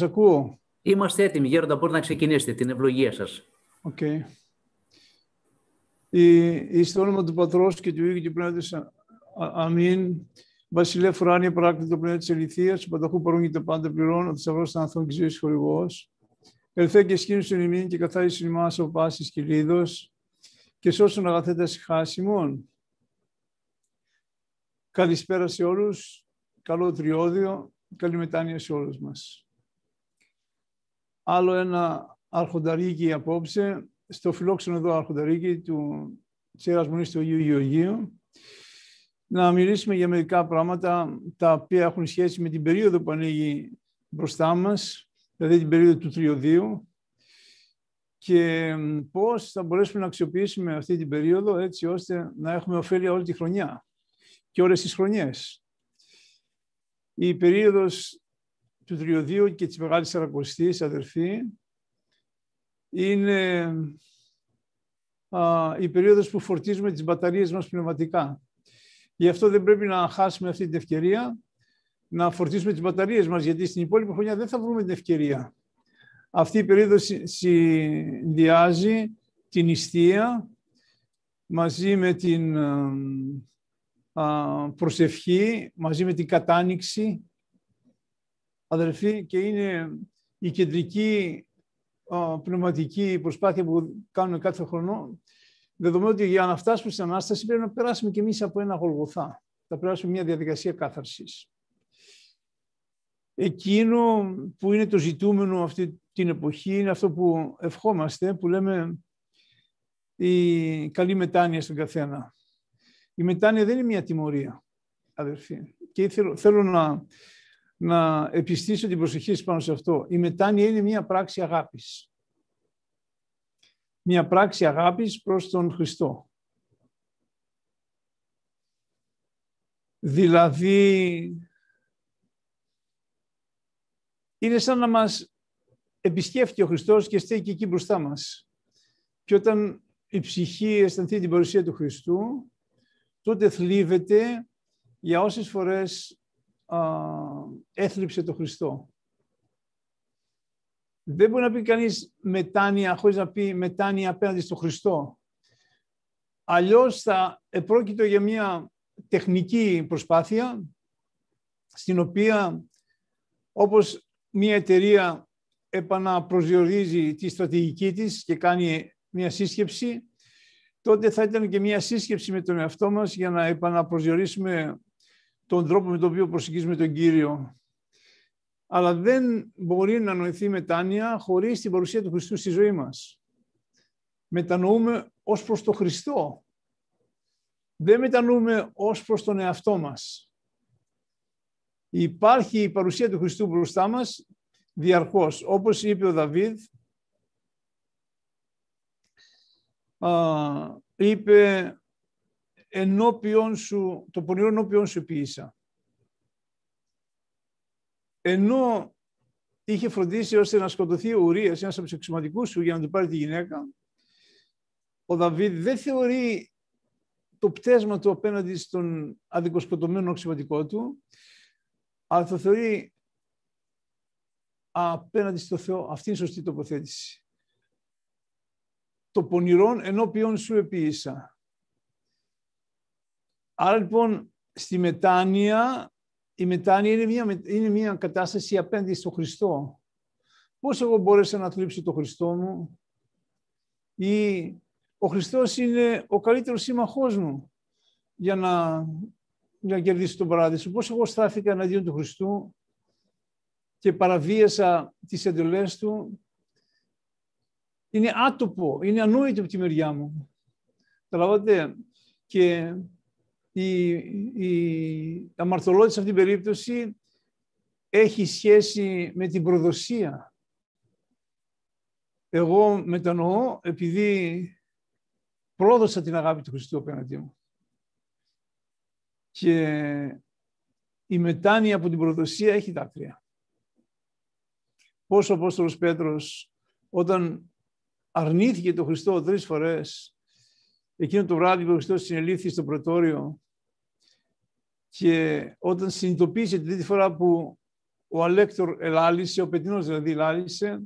Σας ακούω. Είμαστε έτοιμοι, Γέροντα, μπορείτε να ξεκινήσετε την ευλογία σας. OK. Okay. Η, στο όνομα του Πατρός και του Υιού και του Πνεύματος, αμήν. Βασιλεύ Ουράνιε, το πνεύμα της Αληθείας, ο Πανταχού παρών και τα πάντα πληρών, ο θησαυρός των αγαθών και ζωής χορηγός. Ελθέ και σκήνωσον εν ημίν και καθάρισον ημάς από πάσης κηλίδος και σώσον, Αγαθέ, τας ψυχάς ημών. Καλησπέρα σε όλους, καλό τριώδιο, καλή μετάνοια σε όλους μας. Άλλο ένα αρχονταρίκι απόψε, στο φιλόξενο εδώ αρχονταρίκι του Τσέρας Μονής του Αγίου Γεωργίου, να μιλήσουμε για μερικά πράγματα τα οποία έχουν σχέση με την περίοδο που ανοίγει μπροστά μας, δηλαδή την περίοδο του τριωδίου. Και πώς θα μπορέσουμε να αξιοποιήσουμε αυτή την περίοδο έτσι ώστε να έχουμε ωφέλεια όλη τη χρονιά και όλες τις χρονιές. Η περίοδος του Τριωδίου και της Μεγάλης Σαρακοστής, αδερφοί, είναι α, η περίοδος που φορτίζουμε τις μπαταρίες μας πνευματικά. Γι' αυτό δεν πρέπει να χάσουμε αυτή την ευκαιρία να φορτίσουμε τις μπαταρίες μας, γιατί στην υπόλοιπη χρονιά δεν θα βρούμε την ευκαιρία. Αυτή η περίοδος συνδυάζει την ιστία μαζί με την προσευχή, μαζί με την κατάνοιξη, αδερφοί, και είναι η κεντρική πνευματική προσπάθεια που κάνουμε κάθε χρόνο, δεδομένου ότι για να φτάσουμε στην Ανάστασης πρέπει να περάσουμε κι εμείς από ένα γολγοθά. Θα περάσουμε μια διαδικασία κάθαρσης. Εκείνο που είναι το ζητούμενο αυτή την εποχή είναι αυτό που ευχόμαστε, που λέμε η καλή μετάνοια στον καθένα. Η μετάνοια δεν είναι μια τιμωρία, αδερφοί. Και θέλω, θέλω να, να επιστήσω την προσοχή πάνω σε αυτό. Η μετάνοια είναι μια πράξη αγάπης. Μια πράξη αγάπης προς τον Χριστό. Δηλαδή, είναι σαν να μας επισκέφτει ο Χριστός και στέκει εκεί μπροστά μας. Και όταν η ψυχή αισθανθεί την παρουσία του Χριστού, τότε θλίβεται για όσες φορές α, έθλιψε το Χριστό. Δεν μπορεί να πει κανείς μετάνοια χωρίς να πει μετάνοια απέναντι στο Χριστό. Αλλιώς θα επρόκειτο για μια τεχνική προσπάθεια στην οποία όπως μια εταιρεία επαναπροσδιορίζει τη στρατηγική της και κάνει μια σύσκεψη, τότε θα ήταν και μια σύσκεψη με τον εαυτό μας για να επαναπροσδιορίσουμε τον τρόπο με τον οποίο προσεγγίζουμε τον Κύριο. Αλλά δεν μπορεί να νοηθεί μετάνοια χωρίς την παρουσία του Χριστού στη ζωή μας. Μετανοούμε ως προς τον Χριστό. Δεν μετανοούμε ως προς τον εαυτό μας. Υπάρχει η παρουσία του Χριστού μπροστά μας διαρκώς. Όπως είπε ο Δαβίδ, α, είπε ενώπιον σου, το πονηρό ενώπιον σου ποιήσα. Ενώ είχε φροντίσει ώστε να σκοτωθεί ο Ουρίας, ένας από τους εξωματικούς σου, για να του πάρει τη γυναίκα, ο Δαβίδ δεν θεωρεί το πτέσμα του απέναντι στον αδικοσκοτωμένο αξιωματικό του, αλλά το θεωρεί απέναντι στο Θεό. Αυτή είναι η σωστή τοποθέτηση. Το πονηρόν ενώπιον σου επίησα. Άρα λοιπόν στη μετάνοια, η μετάνοια είναι μια, είναι μια κατάσταση απέναντι στο Χριστό. Πώς εγώ μπόρεσα να θλίψω το Χριστό μου; Ή ο Χριστός είναι ο καλύτερος σύμμαχός μου για να, για να κερδίσω τον παράδεισο; Πώς εγώ στράφηκα εναντίον του Χριστού και παραβίασα τις εντολές του, είναι άτοπο, είναι ανόητο από τη μεριά μου. Καταλάβατε, και η, η αμαρτωλότητα σε αυτήν την περίπτωση έχει σχέση με την προδοσία. Εγώ μετανοώ επειδή πρόδωσα την αγάπη του Χριστού απέναντί μου. Και η μετάνοια από την προδοσία έχει δάκρυα πώς ο Απόστολος Πέτρος όταν αρνήθηκε τον Χριστό τρεις φορές εκείνο το βράδυ που ο Χριστός συνελήφθη στο πρετόριο και όταν συνειδητοποίησε την τρίτη φορά που ο Αλέκτορ ελάλησε, ο Πετινός δηλαδή λάλησε,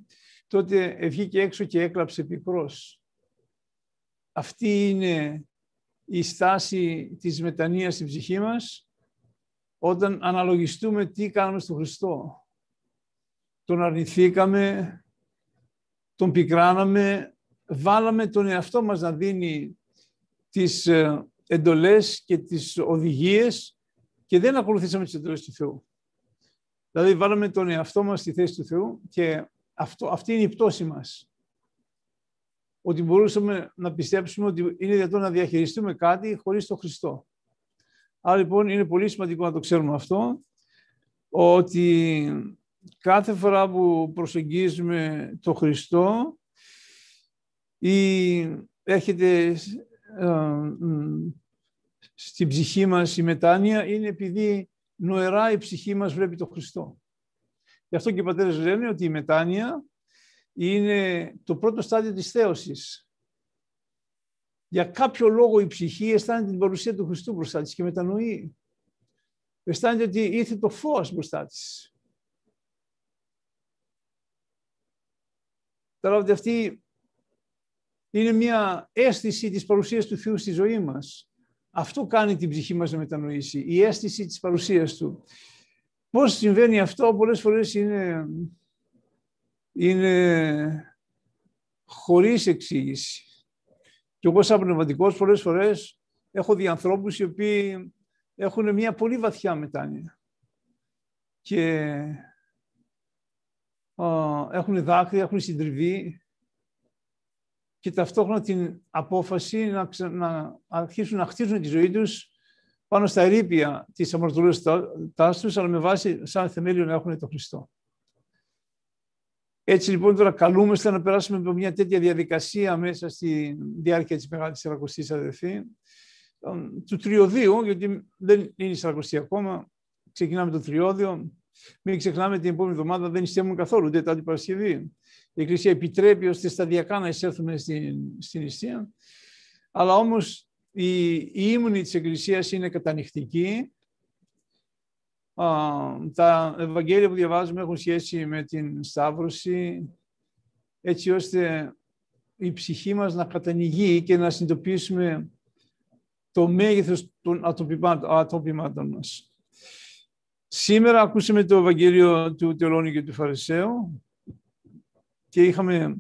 τότε βγήκε έξω και έκλαψε πικρός. Αυτή είναι η στάση της μετανοίας στην ψυχή μας, όταν αναλογιστούμε τι κάνουμε στον Χριστό. Τον αρνηθήκαμε, τον πικράναμε, βάλαμε τον εαυτό μας να δίνει τις ε, εντολές και τις οδηγίες και δεν ακολουθήσαμε τις εντολές του Θεού. Δηλαδή βάλαμε τον εαυτό μας στη θέση του Θεού και αυτό, αυτή είναι η πτώση μας. Ότι μπορούσαμε να πιστέψουμε ότι είναι δυνατόν να διαχειριστούμε κάτι χωρίς τον Χριστό. Άρα λοιπόν είναι πολύ σημαντικό να το ξέρουμε αυτό, ότι κάθε φορά που προσεγγίζουμε τον Χριστό ή έρχεται ε, στην ψυχή μας η μετάνοια είναι επειδή νοερά η ψυχή μας βλέπει τον Χριστό. Γι' αυτό και οι πατέρες λένε ότι η μετάνοια είναι το πρώτο στάδιο της θέωσης. Για κάποιο λόγο η ψυχή αισθάνεται την παρουσία του Χριστού μπροστά της και μετανοεί. Αισθάνεται ότι ήρθε το φως μπροστά της. Τώρα ότι αυτή είναι μια αίσθηση της παρουσίας του Θεού στη ζωή μας. Αυτό κάνει την ψυχή μας να μετανοήσει, η αίσθηση της παρουσίας Του. Πώς συμβαίνει αυτό, πολλές φορές είναι, είναι χωρίς εξήγηση. Και εγώ σαν πνευματικός πολλές φορές έχω δει ανθρώπους οι οποίοι έχουν μια πολύ βαθιά μετάνοια. Και έχουν δάκρυα, έχουν συντριβή και ταυτόχρονα την απόφαση να, να αρχίσουν να χτίζουν τη ζωή τους πάνω στα ερήπια της αμαρτωλότητάς τους, αλλά με βάση σαν θεμέλιο να έχουν το Χριστό. Έτσι λοιπόν τώρα καλούμαστε να περάσουμε από μια τέτοια διαδικασία μέσα στη διάρκεια της Μεγάλης Σαρακοστής αδερφή, του τριωδίου, γιατί δεν είναι η Σαρακοστή ακόμα, ξεκινάμε το τριώδιο, μην ξεχνάμε την επόμενη εβδομάδα δεν νηστεύουμε καθόλου, ούτε την Παρασκευή. Η Εκκλησία επιτρέπει ώστε σταδιακά να εισέλθουμε στην, στην νηστεία. Αλλά όμως η, η ύμνη της Εκκλησίας είναι κατανυχτική. τα Ευαγγέλια που διαβάζουμε έχουν σχέση με την Σταύρωση, έτσι ώστε η ψυχή μας να κατανοηγεί και να συνειδητοποιήσουμε το μέγεθος των ατοπιμάτων μας. Σήμερα ακούσαμε το Ευαγγέλιο του Τελώνη και του Φαρισαίου και είχαμε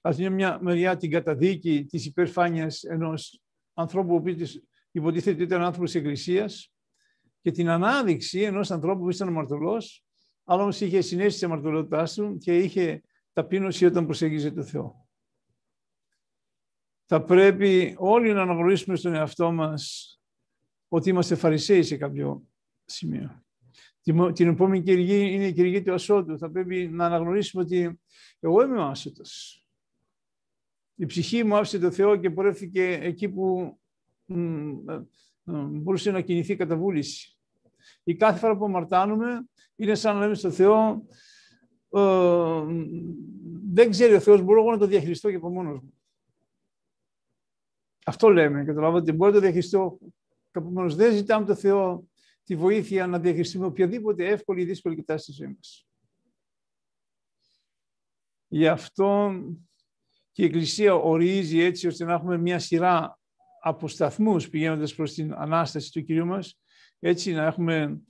από μια μεριά την καταδίκη της υπερφάνειας ενός ανθρώπου ο οποίος υποτίθεται ότι ήταν άνθρωπος της Εκκλησίας και την ανάδειξη ενός ανθρώπου που ήταν αμαρτωλός αλλά όμως είχε συνέστηση της αμαρτωλότητάς του και είχε ταπείνωση όταν προσέγγιζε το Θεό. Θα πρέπει όλοι να αναγνωρίσουμε στον εαυτό μας ότι είμαστε φαρισαίοι σε κάποιο σημείο την επόμενη κυριγή είναι η κυριγή του ασώτου. Θα πρέπει να αναγνωρίσουμε ότι εγώ είμαι ο άσωτος. Η ψυχή μου άφησε το Θεό και πορεύτηκε εκεί που μπορούσε να κινηθεί κατά βούληση. Η κάθε φορά που αμαρτάνουμε είναι σαν να λέμε στο Θεό ε, δεν ξέρει ο Θεός, μπορώ εγώ να το διαχειριστώ και από μόνος μου. Αυτό λέμε, καταλάβατε, μπορώ να το διαχειριστώ και από μόνος. Δεν ζητάμε το Θεό τη βοήθεια να διαχειριστούμε οποιαδήποτε εύκολη ή δύσκολη κοιτάση στη ζωή μας. Γι' αυτό και η Εκκλησία ορίζει έτσι ώστε να έχουμε μια σειρά από σταθμούς πηγαίνοντας προς την Ανάσταση του Κυρίου μας, έτσι να έχουμε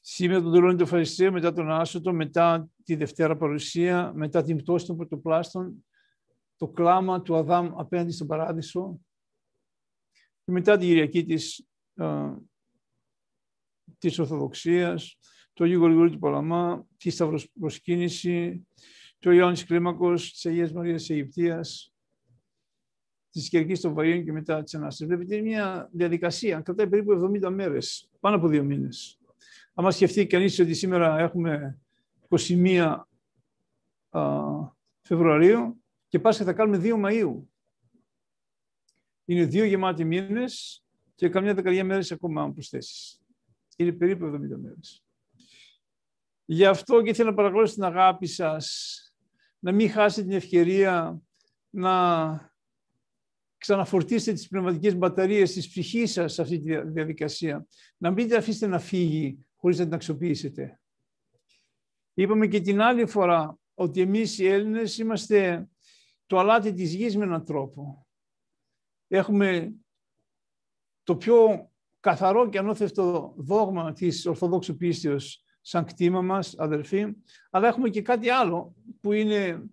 σήμερα τον τελώνει του Φαριστείου, μετά τον Άσωτο, μετά τη Δευτέρα Παρουσία, μετά την πτώση των πρωτοπλάστων, το κλάμα του Αδάμ απέναντι στον Παράδεισο και μετά την Κυριακή της ε, της Ορθοδοξίας, το Αγίου Γοργούρη του Παλαμά, τη Σταυροσπροσκύνηση, το Ιωάννης Κλίμακος, της Αγίας Μαρίας της Αιγυπτίας, της Κερκής των Βαΐων και μετά της Ανάστασης. Βλέπετε, είναι μια διαδικασία, κρατάει περίπου 70 μέρες, πάνω από δύο μήνες. Αν σκεφτεί κανείς ότι σήμερα έχουμε 21 Φεβρουαρίου και Πάσχα θα κάνουμε 2 Μαΐου. Είναι δύο γεμάτοι μήνες και καμιά δεκαετία μέρες ακόμα προσθέσεις. Είναι περίπου 70 μέρες. Γι' αυτό και ήθελα να παρακολουθήσω την αγάπη σας, να μην χάσετε την ευκαιρία να ξαναφορτίσετε τις πνευματικές μπαταρίες της ψυχής σας σε αυτή τη διαδικασία. Να μην την αφήσετε να φύγει χωρίς να την αξιοποιήσετε. Είπαμε και την άλλη φορά ότι εμείς οι Έλληνες είμαστε το αλάτι της γης με έναν τρόπο. Έχουμε το πιο καθαρό και ανώθευτο δόγμα της Ορθοδόξου πίστεως σαν κτήμα μας, αδερφοί, αλλά έχουμε και κάτι άλλο που είναι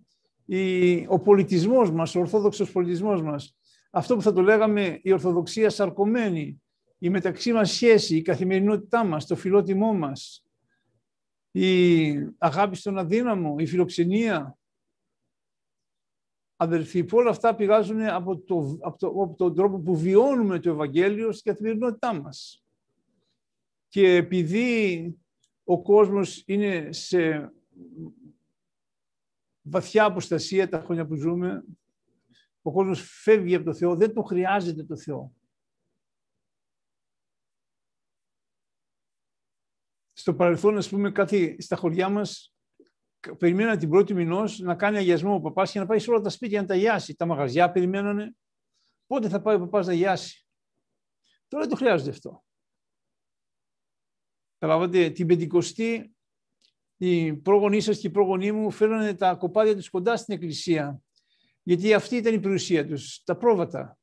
ο πολιτισμός μας, ο ορθόδοξος πολιτισμός μας. Αυτό που θα το λέγαμε η Ορθοδοξία σαρκωμένη, η μεταξύ μας σχέση, η καθημερινότητά μας, το φιλότιμό μας, η αγάπη στον αδύναμο, η φιλοξενία. Αδερφοί, που όλα αυτά πηγάζουν από, το, από, το, από τον τρόπο που βιώνουμε το Ευαγγέλιο στην καθημερινότητά μας. Και επειδή ο κόσμος είναι σε βαθιά αποστασία τα χρόνια που ζούμε, ο κόσμος φεύγει από το Θεό, δεν το χρειάζεται το Θεό. στο παρελθόν, ας πούμε, κάτι στα χωριά μας, περιμέναν την πρώτη μηνός να κάνει αγιασμό ο παπάς και να πάει σε όλα τα σπίτια να τα γιάσει. Τα μαγαζιά περιμένανε. Πότε θα πάει ο παπάς να γιάσει. Τώρα δεν το χρειάζεται αυτό. Καταλάβατε, την Πεντηκοστή οι πρόγονοί σας και οι πρόγονοί μου φέρνανε τα κοπάδια τους κοντά στην εκκλησία. Γιατί αυτή ήταν η περιουσία τους, τα πρόβατα.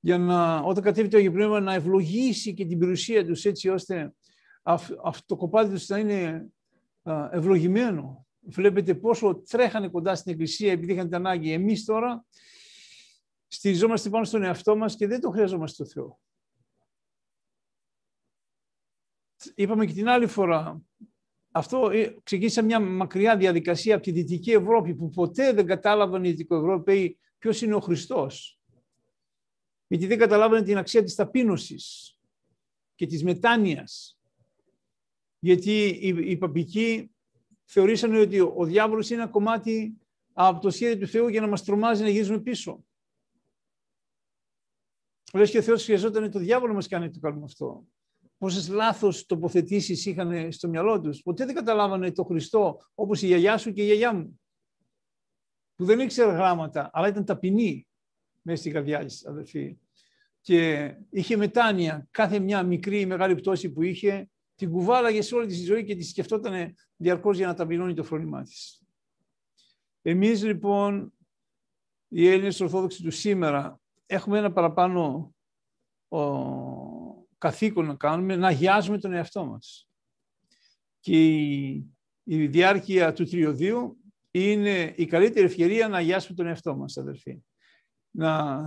Για να, όταν κατέβει το Αγιο Πνεύμα, να ευλογήσει και την περιουσία τους έτσι ώστε αυτό το κοπάδι τους να είναι ευλογημένο. Βλέπετε πόσο τρέχανε κοντά στην εκκλησία επειδή είχαν την ανάγκη. Εμείς τώρα στηριζόμαστε πάνω στον εαυτό μας και δεν το χρειαζόμαστε το Θεό. Είπαμε και την άλλη φορά, αυτό ε, ξεκίνησε μια μακριά διαδικασία από τη Δυτική Ευρώπη που ποτέ δεν κατάλαβαν οι Δυτικοευρωπαίοι ποιος είναι ο Χριστός. Γιατί δεν καταλάβανε την αξία της ταπείνωσης και της μετάνοιας γιατί οι, οι παπικοί θεωρήσαν ότι ο διάβολος είναι ένα κομμάτι από το σχέδιο του Θεού για να μας τρομάζει να γυρίζουμε πίσω. Λες και ο Θεός χρειαζόταν το διάβολο να μας κάνει το κάνουμε αυτό. Πόσες λάθος τοποθετήσεις είχαν στο μυαλό τους. Ποτέ δεν καταλάβανε το Χριστό όπως η γιαγιά σου και η γιαγιά μου. Που δεν ήξερε γράμματα, αλλά ήταν ταπεινή μέσα στην καρδιά της, αδερφή. Και είχε μετάνοια. Κάθε μια μικρή ή μεγάλη πτώση που είχε, την κουβάλαγε σε όλη τη ζωή και τη σκεφτόταν διαρκώς για να ταπεινώνει το φρόνημά της. Εμείς λοιπόν, οι Έλληνες Ορθόδοξοι του σήμερα, έχουμε ένα παραπάνω ο, καθήκον να κάνουμε, να αγιάζουμε τον εαυτό μας. Και η, η διάρκεια του τριωδίου είναι η καλύτερη ευκαιρία να αγιάσουμε τον εαυτό μας, αδερφοί. Να,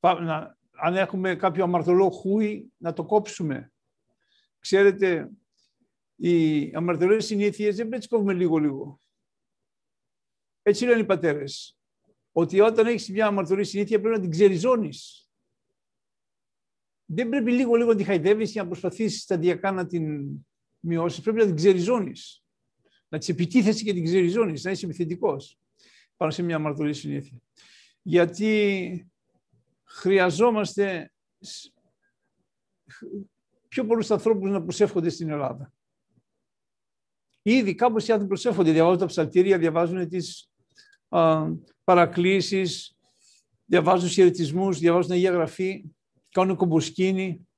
να, αν έχουμε κάποιο αμαρτωλό χούι, να το κόψουμε Ξέρετε, οι αμαρτωλές συνήθειες δεν πρέπει να κόβουμε λίγο-λίγο. Έτσι λένε οι πατέρες. Ότι όταν έχεις μια αμαρτωλή συνήθεια πρέπει να την ξεριζώνεις. Δεν πρέπει λίγο-λίγο να τη χαϊδεύεις και να προσπαθήσεις σταδιακά να την μειώσεις. Πρέπει να την ξεριζώνεις. Να της επιτίθεσαι και την ξεριζώνεις, να είσαι επιθετικός πάνω σε μια αμαρτωλή συνήθεια. Γιατί χρειαζόμαστε πιο πολλούς ανθρώπους να προσεύχονται στην Ελλάδα. Ήδη κάπως οι άνθρωποι προσεύχονται, διαβάζουν τα ψαλτήρια, διαβάζουν τις α, παρακλήσεις, διαβάζουν χαιρετισμούς, διαβάζουν Αγία Γραφή, κάνουν κομποσκίνη,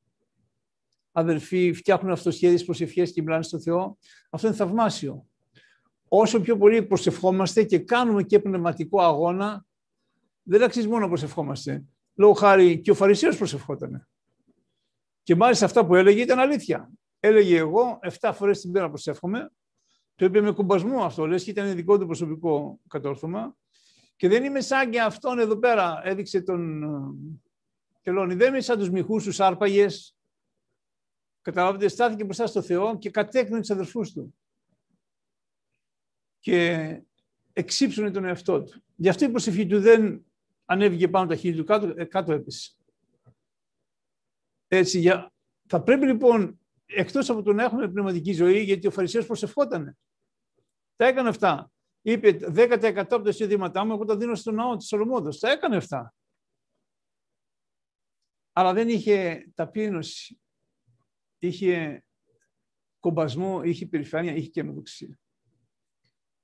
αδερφοί φτιάχνουν αυτοσχέδιες προσευχές και μιλάνε στο Θεό. Αυτό είναι θαυμάσιο. Όσο πιο πολύ προσευχόμαστε και κάνουμε και πνευματικό αγώνα, δεν αξίζει μόνο να προσευχόμαστε. Λόγω χάρη και ο Φαρισαίος προσευχότανε. Και μάλιστα αυτά που έλεγε ήταν αλήθεια. Έλεγε εγώ 7 φορές την πέρα προσεύχομαι. Το είπε με κουμπασμό αυτό, λες και ήταν δικό του προσωπικό κατόρθωμα. Και δεν είμαι σαν και αυτόν εδώ πέρα, έδειξε τον Τελώνη. Δεν είμαι σαν τους μυχούς, τους άρπαγες. Καταλάβετε, στάθηκε μπροστά στο Θεό και κατέκνε τους αδερφούς του. Και εξύψωνε τον εαυτό του. Γι' αυτό η προσευχή του δεν ανέβηκε πάνω τα χείλη του, κάτω, ε, κάτω έπεσε. Έτσι, για... Θα πρέπει λοιπόν, εκτός από το να έχουμε πνευματική ζωή, γιατί ο Φαρισαίος προσευχότανε. Τα έκανε αυτά. Είπε 10% από τα εισοδήματά μου, εγώ τα δίνω στον ναό της Σολομόδος. Τα έκανε αυτά. Αλλά δεν είχε ταπείνωση. Είχε κομπασμό, είχε περηφάνεια, είχε καινοδοξία.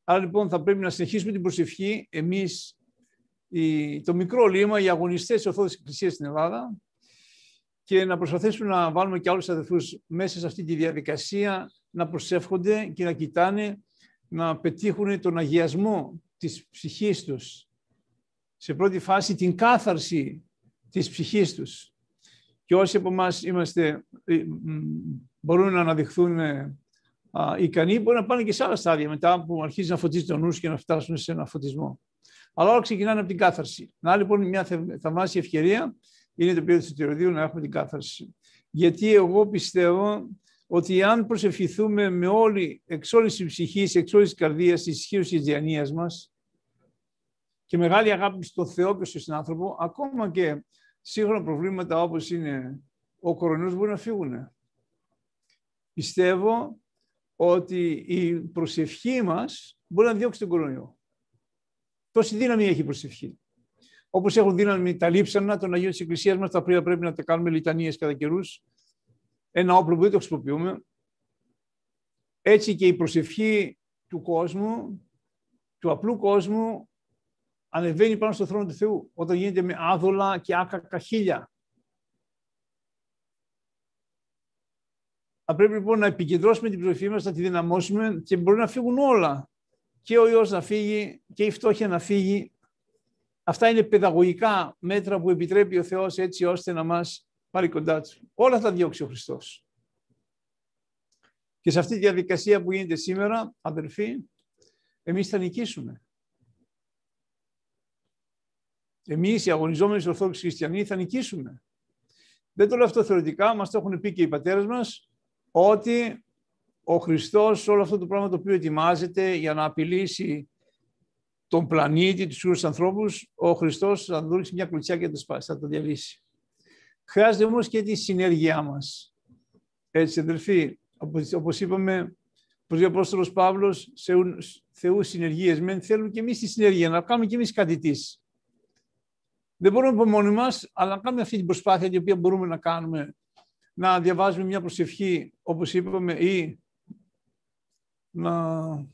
Άρα λοιπόν θα πρέπει να συνεχίσουμε την προσευχή εμείς, το μικρό λίμα, οι αγωνιστές της Ορθόδοξης Εκκλησίας στην Ελλάδα, και να προσπαθήσουμε να βάλουμε και άλλους αδερφούς μέσα σε αυτή τη διαδικασία να προσεύχονται και να κοιτάνε να πετύχουν τον αγιασμό της ψυχής τους. Σε πρώτη φάση την κάθαρση της ψυχής τους. Και όσοι από εμάς είμαστε, ε, μπορούν να αναδειχθούν ε, ικανοί, μπορεί να πάνε και σε άλλα στάδια μετά που αρχίζει να φωτίζει το νους και να φτάσουν σε ένα φωτισμό. Αλλά όλα ξεκινάνε από την κάθαρση. Να λοιπόν μια θαυμάσια ευκαιρία είναι το οποίο του Σωτηριωδίου να έχουμε την κάθαρση. Γιατί εγώ πιστεύω ότι αν προσευχηθούμε με όλη, εξ όλης της ψυχής, εξ όλης της καρδίας, της ισχύως της διανοίας μας και μεγάλη αγάπη στον Θεό και στον συνάνθρωπο, ακόμα και σύγχρονα προβλήματα όπως είναι ο κορονοϊός μπορεί να φύγουν. Πιστεύω ότι η προσευχή μας μπορεί να διώξει τον κορονοϊό. Τόση δύναμη έχει η προσευχή. Όπως έχουν δύναμη τα λείψανα των Αγίων της Εκκλησίας μας, τα οποία πρέπει να τα κάνουμε λιτανίες κατά καιρούς. Ένα όπλο που δεν το χρησιμοποιούμε. Έτσι και η προσευχή του κόσμου, του απλού κόσμου, ανεβαίνει πάνω στο θρόνο του Θεού, όταν γίνεται με άδολα και άκακα χίλια. Θα πρέπει λοιπόν να επικεντρώσουμε την προσοχή μας, να τη δυναμώσουμε και μπορεί να φύγουν όλα. Και ο ιός να φύγει και η φτώχεια να φύγει. Αυτά είναι παιδαγωγικά μέτρα που επιτρέπει ο Θεός έτσι ώστε να μας πάρει κοντά του. Όλα θα διώξει ο Χριστός. Και σε αυτή τη διαδικασία που γίνεται σήμερα, αδερφοί, εμείς θα νικήσουμε. Εμείς οι αγωνιζόμενοι Ορθόδοξοι Χριστιανοί θα νικήσουμε. Δεν το λέω αυτό θεωρητικά, μας το έχουν πει και οι πατέρες μας, ότι ο Χριστός όλο αυτό το πράγμα το οποίο ετοιμάζεται για να απειλήσει τον πλανήτη, τους άλλους ανθρώπους, ο Χριστός θα του μια κλουτσιά και θα το σπάσει, θα το διαλύσει. Χρειάζεται όμως και τη συνέργειά μας. Έτσι, αδελφοί, όπως, όπως είπαμε, όπως ο Απόστολος Παύλος, σε Θεού συνεργίες, μεν θέλουν και εμείς τη συνέργεια, να κάνουμε και εμείς κάτι της. Δεν μπορούμε από μόνοι μας, αλλά να κάνουμε αυτή την προσπάθεια την οποία μπορούμε να κάνουμε. Να διαβάζουμε μια προσευχή, όπως είπαμε, ή να, α,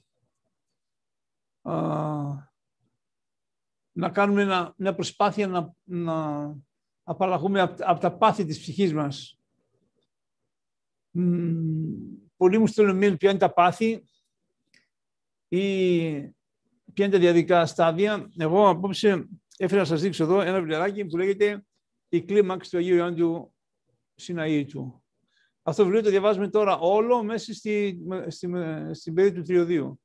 να κάνουμε μια προσπάθεια να, να απαλλαγούμε από, τα πάθη της ψυχής μας. πολλοί μου στέλνουν ποια είναι τα πάθη ή ποια είναι τα διαδικά στάδια. Εγώ απόψε έφερα να σας δείξω εδώ ένα βιβλιαράκι που λέγεται «Η κλίμαξη του Αγίου Ιωάννου Συναΐτου». Αυτό το βιβλίο το διαβάζουμε τώρα όλο μέσα στη, στη, στην περίοδο του τριωδίου.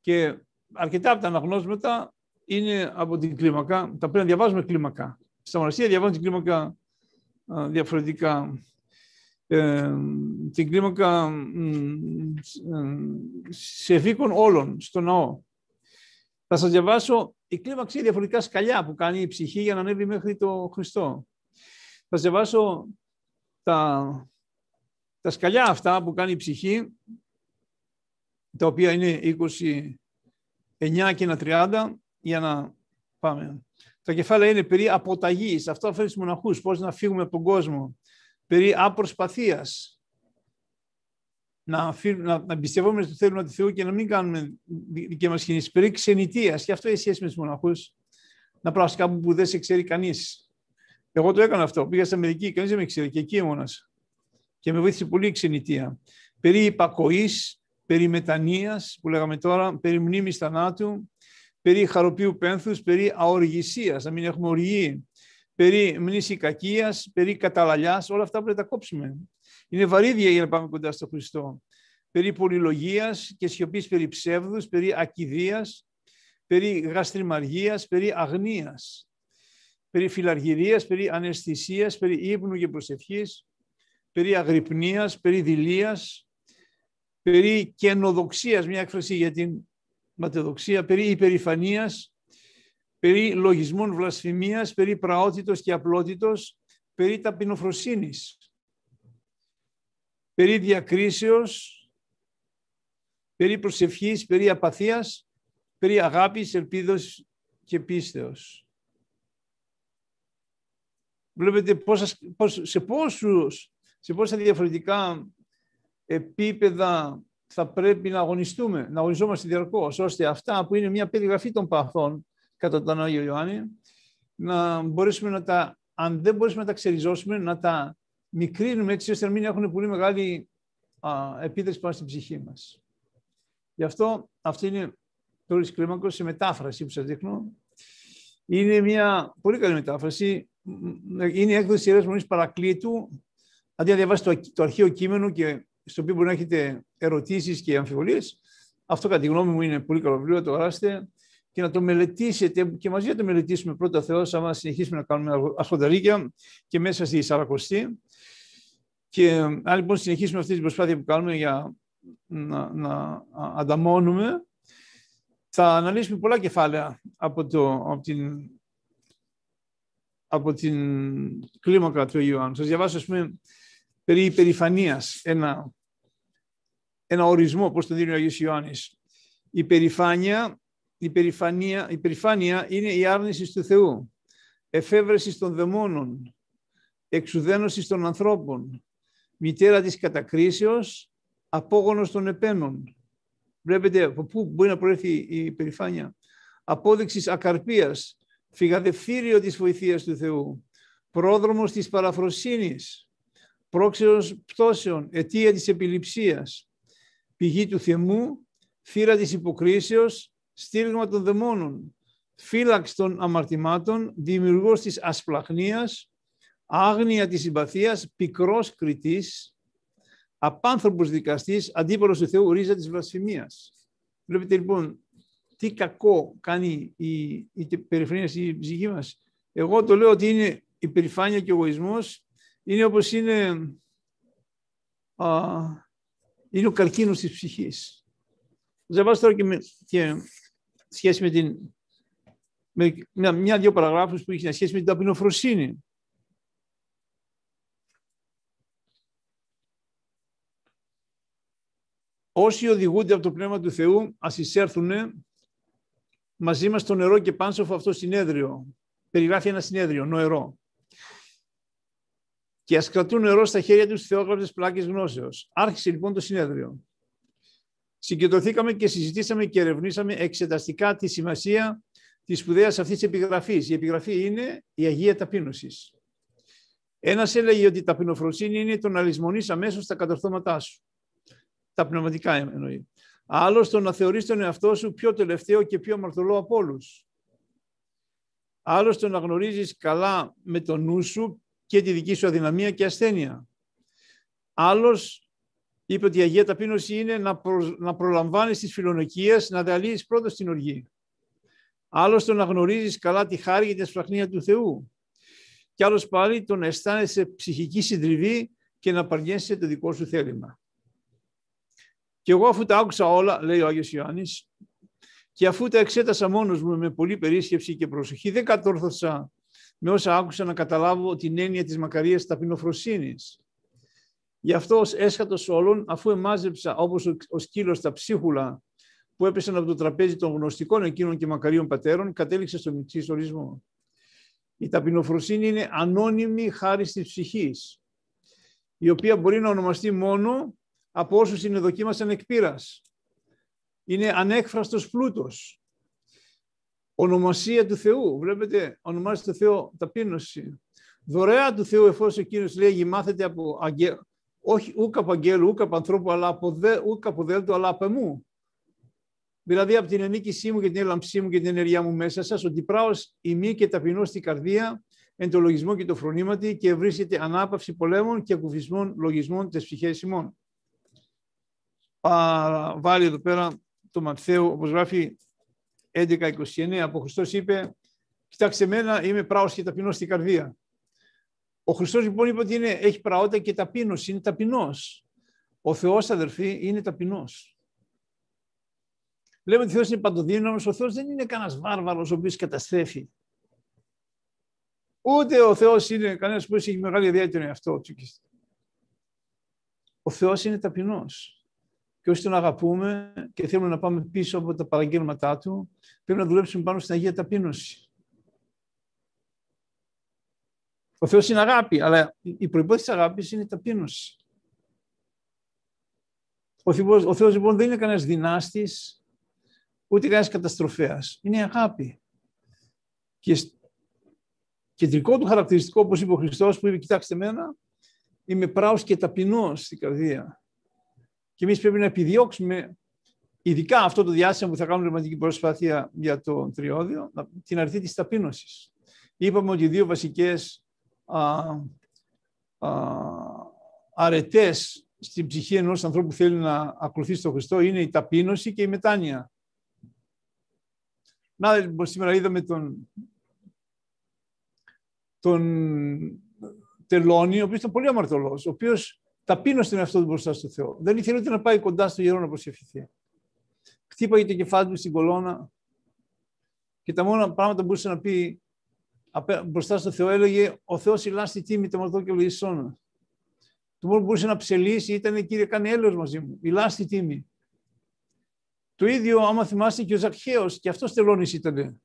Και αρκετά από τα αναγνώσματα είναι από την κλίμακα. Τα πρέπει να διαβάζουμε κλίμακα. Στα μοναστήρια διαβάζουν την κλίμακα διαφορετικά. Ε, την κλίμακα σε ευήκον όλων, στο ναό. Θα σας διαβάσω η κλίμαξη είναι διαφορετικά σκαλιά που κάνει η ψυχή για να ανέβει μέχρι το Χριστό. Θα σας διαβάσω τα, τα σκαλιά αυτά που κάνει η ψυχή, τα οποία είναι 29 και ένα 30, για να πάμε. Τα κεφάλαια είναι περί αποταγής, αυτό αφήνει στους μοναχούς, πώς να φύγουμε από τον κόσμο, περί απροσπαθίας, να, να, να πιστεύουμε στο θέλημα του Θεού και να μην κάνουμε δικέ μας κινήσει. Περί ξενιτία, και αυτό έχει σχέση με τους μοναχούς. Να πράξει κάπου που δεν σε ξέρει κανείς. Εγώ το έκανα αυτό. Πήγα στην Αμερική, κανείς δεν με ξέρει, και εκεί ήμουνα. Και με βοήθησε πολύ η ξενιτία. Περί υπακοής, περί μετανία, που λέγαμε τώρα, περί μνήμης θανάτου, περί χαροπίου πένθους, περί αοργησίας, να μην έχουμε οργή, περί μνήσης κακία, περί καταλαλιάς, όλα αυτά πρέπει να τα κόψουμε. Είναι βαρύδια για να πάμε κοντά στο Χριστό. Περί πολυλογίας και σιωπής περί ψεύδους, περί ακιδείας, περί γαστριμαργίας, περί αγνίας, περί φιλαργυρίας, περί αναισθησίας, περί ύπνου και προσευχής, περί αγρυπνίας, περί δηλίας, περί καινοδοξίας, μια έκφραση για την ματαιοδοξία, περί υπερηφανίας, περί λογισμών βλασφημίας, περί πραότητος και απλότητος, περί ταπεινοφροσύνης περί διακρίσεως, περί προσευχής, περί απαθίας, περί αγάπης, ελπίδος και πίστεως. Βλέπετε πόσα, σε, πόσους, σε πόσα διαφορετικά επίπεδα θα πρέπει να αγωνιστούμε, να αγωνιζόμαστε διαρκώς, ώστε αυτά που είναι μια περιγραφή των παθών κατά τον Άγιο Ιωάννη, να μπορέσουμε να τα, αν δεν μπορέσουμε να τα ξεριζώσουμε, να τα μικρύνουμε έτσι ώστε να μην έχουν πολύ μεγάλη α, επίδραση πάνω στην ψυχή μας. Γι' αυτό αυτή είναι το κλίμακος σε μετάφραση που σας δείχνω. Είναι μια πολύ καλή μετάφραση. Είναι η έκδοση της Ιεράς Παρακλήτου. Αντί να διαβάσετε το, το αρχαίο κείμενο και στο οποίο μπορεί να έχετε ερωτήσεις και αμφιβολίες, αυτό κατά τη γνώμη μου είναι πολύ καλό βιβλίο, το αγοράστε και να το μελετήσετε και μαζί να το μελετήσουμε πρώτα Θεό, άμα συνεχίσουμε να κάνουμε ασφονταρίκια και μέσα στη Σαρακοστή. Και αν λοιπόν συνεχίσουμε αυτή την προσπάθεια που κάνουμε για να, να ανταμώνουμε, θα αναλύσουμε πολλά κεφάλαια από, το, από, την, από την κλίμακα του Ιωάννου. Σας διαβάσω, ας πούμε, περί υπερηφανίας, ένα, ένα ορισμό, πώς το δίνει ο Αγίος Ιωάννης. Η περηφάνεια, η, περηφανία, η περηφάνεια είναι η άρνηση του Θεού, εφεύρεσης των δαιμόνων, εξουδένωσης των ανθρώπων, μητέρα της κατακρίσεως, απόγονος των επένων. Βλέπετε από πού μπορεί να προέρθει η περηφάνεια. Απόδειξης ακαρπίας, φυγαδευτήριο της βοηθείας του Θεού, πρόδρομος της παραφροσύνης, πρόξεως πτώσεων, αιτία της επιληψίας, πηγή του θεμού, θύρα της υποκρίσεως, στήριγμα των δαιμόνων, φύλαξη των αμαρτημάτων, δημιουργός της ασπλαχνίας, άγνοια της συμπαθίας, πικρός κριτής, απάνθρωπος δικαστής, αντίπαλος του Θεού, ρίζα της βλασφημίας. Βλέπετε λοιπόν τι κακό κάνει η, η περιφρονία στη ψυχή μας. Εγώ το λέω ότι είναι η περηφάνεια και ο εγωισμός, είναι όπως είναι, α, είναι ο καρκίνος της ψυχής. Ζαβάσω τώρα και, με, και σχέση με την με μια-δυο παραγράφους που έχει σχέση με την ταπεινοφροσύνη. Όσοι οδηγούνται από το Πνεύμα του Θεού, ας εισέρθουν μαζί μας στο νερό και πάνσοφο αυτό συνέδριο. Περιγράφει ένα συνέδριο, νοερό. Και ας κρατούν νερό στα χέρια τους θεόγραφες πλάκες γνώσεως. Άρχισε λοιπόν το συνέδριο. Συγκεντρωθήκαμε και συζητήσαμε και ερευνήσαμε εξεταστικά τη σημασία της σπουδαίας αυτής της επιγραφής. Η επιγραφή είναι η Αγία Ταπείνωσης. Ένας έλεγε ότι η ταπεινοφροσύνη είναι το να λησμονείς αμέσως τα κατορθώματά σου τα πνευματικά εννοεί. Άλλος το να θεωρείς τον εαυτό σου πιο τελευταίο και πιο αμαρτωλό από όλους. Άλλος το να γνωρίζεις καλά με τον νου σου και τη δική σου αδυναμία και ασθένεια. Άλλος είπε ότι η Αγία Ταπείνωση είναι να, προ, να προλαμβάνεις τις φιλονοκίες, να διαλύεις πρώτα στην οργή. Άλλος το να γνωρίζεις καλά τη χάρη και τη ασφραχνία του Θεού. Και άλλος πάλι το να αισθάνεσαι ψυχική συντριβή και να παρνιέσαι το δικό σου θέλημα. Και εγώ αφού τα άκουσα όλα, λέει ο Άγιος Ιωάννης, και αφού τα εξέτασα μόνος μου με πολύ περίσκεψη και προσοχή, δεν κατόρθωσα με όσα άκουσα να καταλάβω την έννοια της μακαρίας ταπεινοφροσύνης. Γι' αυτό ως έσχατος όλων, αφού εμάζεψα όπως ο σκύλος τα ψίχουλα που έπεσαν από το τραπέζι των γνωστικών εκείνων και μακαρίων πατέρων, κατέληξε στο μυξής ορισμό. Η ταπεινοφροσύνη είναι ανώνυμη χάρη της ψυχής, η οποία μπορεί να ονομαστεί μόνο από όσους είναι δοκίμασαν εκ Είναι ανέκφραστος πλούτος. Ονομασία του Θεού. Βλέπετε, ονομάζεται Θεό ταπείνωση. Δωρεά του Θεού εφόσον εκείνος λέει μάθετε από αγγέλου. Όχι ούκ από αγγέλου, ούκ από ανθρώπου, αλλά από δε, ούκ από δέλτο, αλλά από εμού. Δηλαδή από την ενίκησή μου και την έλαμψή μου και την ενέργειά μου μέσα σας, ότι πράως ημί και ταπεινώ στην καρδία, εν το λογισμό και το φρονήματι και βρίσκεται ανάπαυση πολέμων και ακουφισμών λογισμών της ψυχές ημών βάλει εδώ πέρα το Ματθαίο, όπως γράφει 11-29, από ο Χριστός είπε «Κοιτάξτε εμένα, είμαι πράος και ταπεινός στην καρδία». Ο Χριστός λοιπόν είπε ότι είναι, έχει πραότητα και ταπείνωση, είναι ταπεινός. Ο Θεός, αδερφοί, είναι ταπεινός. Λέμε ότι ο Θεός είναι παντοδύναμος, ο Θεός δεν είναι κανένας βάρβαρος ο οποίος καταστρέφει. Ούτε ο Θεός είναι κανένας που έχει μεγάλη ιδέα τον εαυτό του. Ο Θεός είναι ταπεινός και όσοι τον αγαπούμε και θέλουμε να πάμε πίσω από τα παραγγέλματά του, πρέπει να δουλέψουμε πάνω στην Αγία Ταπείνωση. Ο Θεός είναι αγάπη, αλλά η προϋπόθεση της αγάπης είναι η ταπείνωση. Ο Θεός, ο Θεός λοιπόν δεν είναι κανένας δυνάστης, ούτε κανένας καταστροφέας. Είναι η αγάπη. Και κεντρικό του χαρακτηριστικό, όπως είπε ο Χριστός, που είπε, κοιτάξτε μένα, είμαι πράος και ταπεινός στην καρδία. Και εμείς πρέπει να επιδιώξουμε ειδικά αυτό το διάστημα που θα κάνουν ρευματική προσπάθεια για το τριώδιο, την αρχή της ταπείνωσης. Είπαμε ότι οι δύο βασικές α, α, αρετές στην ψυχή ενός ανθρώπου που θέλει να ακολουθήσει τον Χριστό είναι η ταπείνωση και η μετάνοια. Να, λοιπόν, σήμερα είδαμε τον, τον Τελώνη, ο οποίος ήταν πολύ αμαρτωλός, ο οποίος ταπείνωσε τον εαυτό του μπροστά στο Θεό. Δεν ήθελε ούτε να πάει κοντά στο γερό να προσευχηθεί. Χτύπαγε το κεφάλι του στην κολόνα και τα μόνα πράγματα που μπορούσε να πει μπροστά στο Θεό έλεγε «Ο Θεός ηλάστη τίμη το μαρτώ και λογισόνα». Το μόνο που μπορούσε να ψελίσει ήταν «Κύριε, κάνει έλεος μαζί μου, ηλάστη τίμη». Το ίδιο, άμα θυμάστε, και ο Ζακχαίος, και αυτός τελώνης ήταν.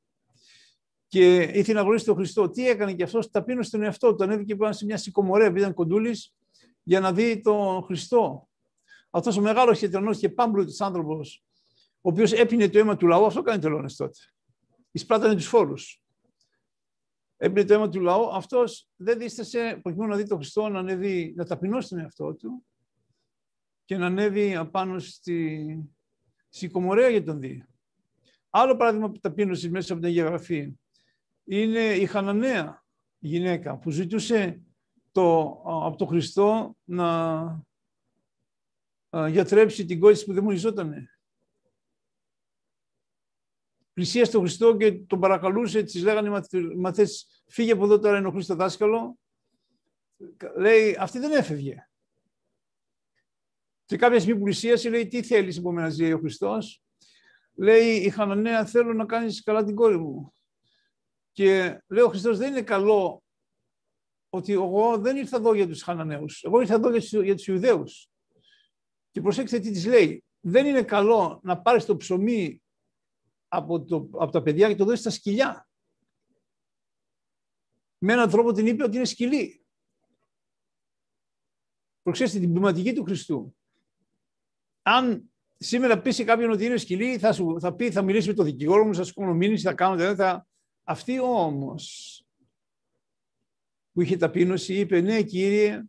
Και ήθελε να γνωρίσει τον Χριστό. Τι έκανε και αυτός, ταπείνωσε τον εαυτό του. Ανέβηκε πάνω σε μια σηκωμορέα, επειδή ήταν κοντούλης, για να δει τον Χριστό. Αυτός ο μεγάλος χετρανό και πάμπλουτος άνθρωπος, ο οποίος έπινε το αίμα του λαού, αυτό κάνει τελώνε τότε. Εισπράτανε τους φόρου. Έπινε το αίμα του λαού, αυτός δεν δίστασε προκειμένου να δει τον Χριστό, να, ανέβει, να ταπεινώσει τον εαυτό του και να ανέβει απάνω στη, σηκωμορέα για τον δει. Άλλο παράδειγμα ταπείνωση μέσα από την Αγία είναι η Χαναναία γυναίκα που ζητούσε το, από τον Χριστό να γιατρέψει την κόρη της που δαιμονιζότανε. Πλησίασε τον Χριστό και τον παρακαλούσε, τις λέγανε οι μαθές, φύγε από εδώ τώρα είναι ο Χριστό δάσκαλο. Λέει, αυτή δεν έφευγε. Και κάποια στιγμή που πλησίασε, λέει, τι θέλεις από μένα, ζει ο Χριστός. Λέει, η Χαναναία, θέλω να κάνεις καλά την κόρη μου. Και λέει ο Χριστός, δεν είναι καλό ότι εγώ δεν ήρθα εδώ για τους Χαναναίους. Εγώ ήρθα εδώ για τους, για τους Ιουδαίους. Και προσέξτε τι της λέει. Δεν είναι καλό να πάρεις το ψωμί από, το, από τα παιδιά και το δώσεις στα σκυλιά. Με έναν τρόπο την είπε ότι είναι σκυλή. Προσέξτε την πνευματική του Χριστού. Αν σήμερα πει σε κάποιον ότι είναι σκυλή, θα, σου, θα πει, θα μιλήσει με τον δικηγόρο μου, θα σου κάνω μήνυση, θα κάνω, θα, αυτή όμως που είχε ταπείνωση είπε ναι κύριε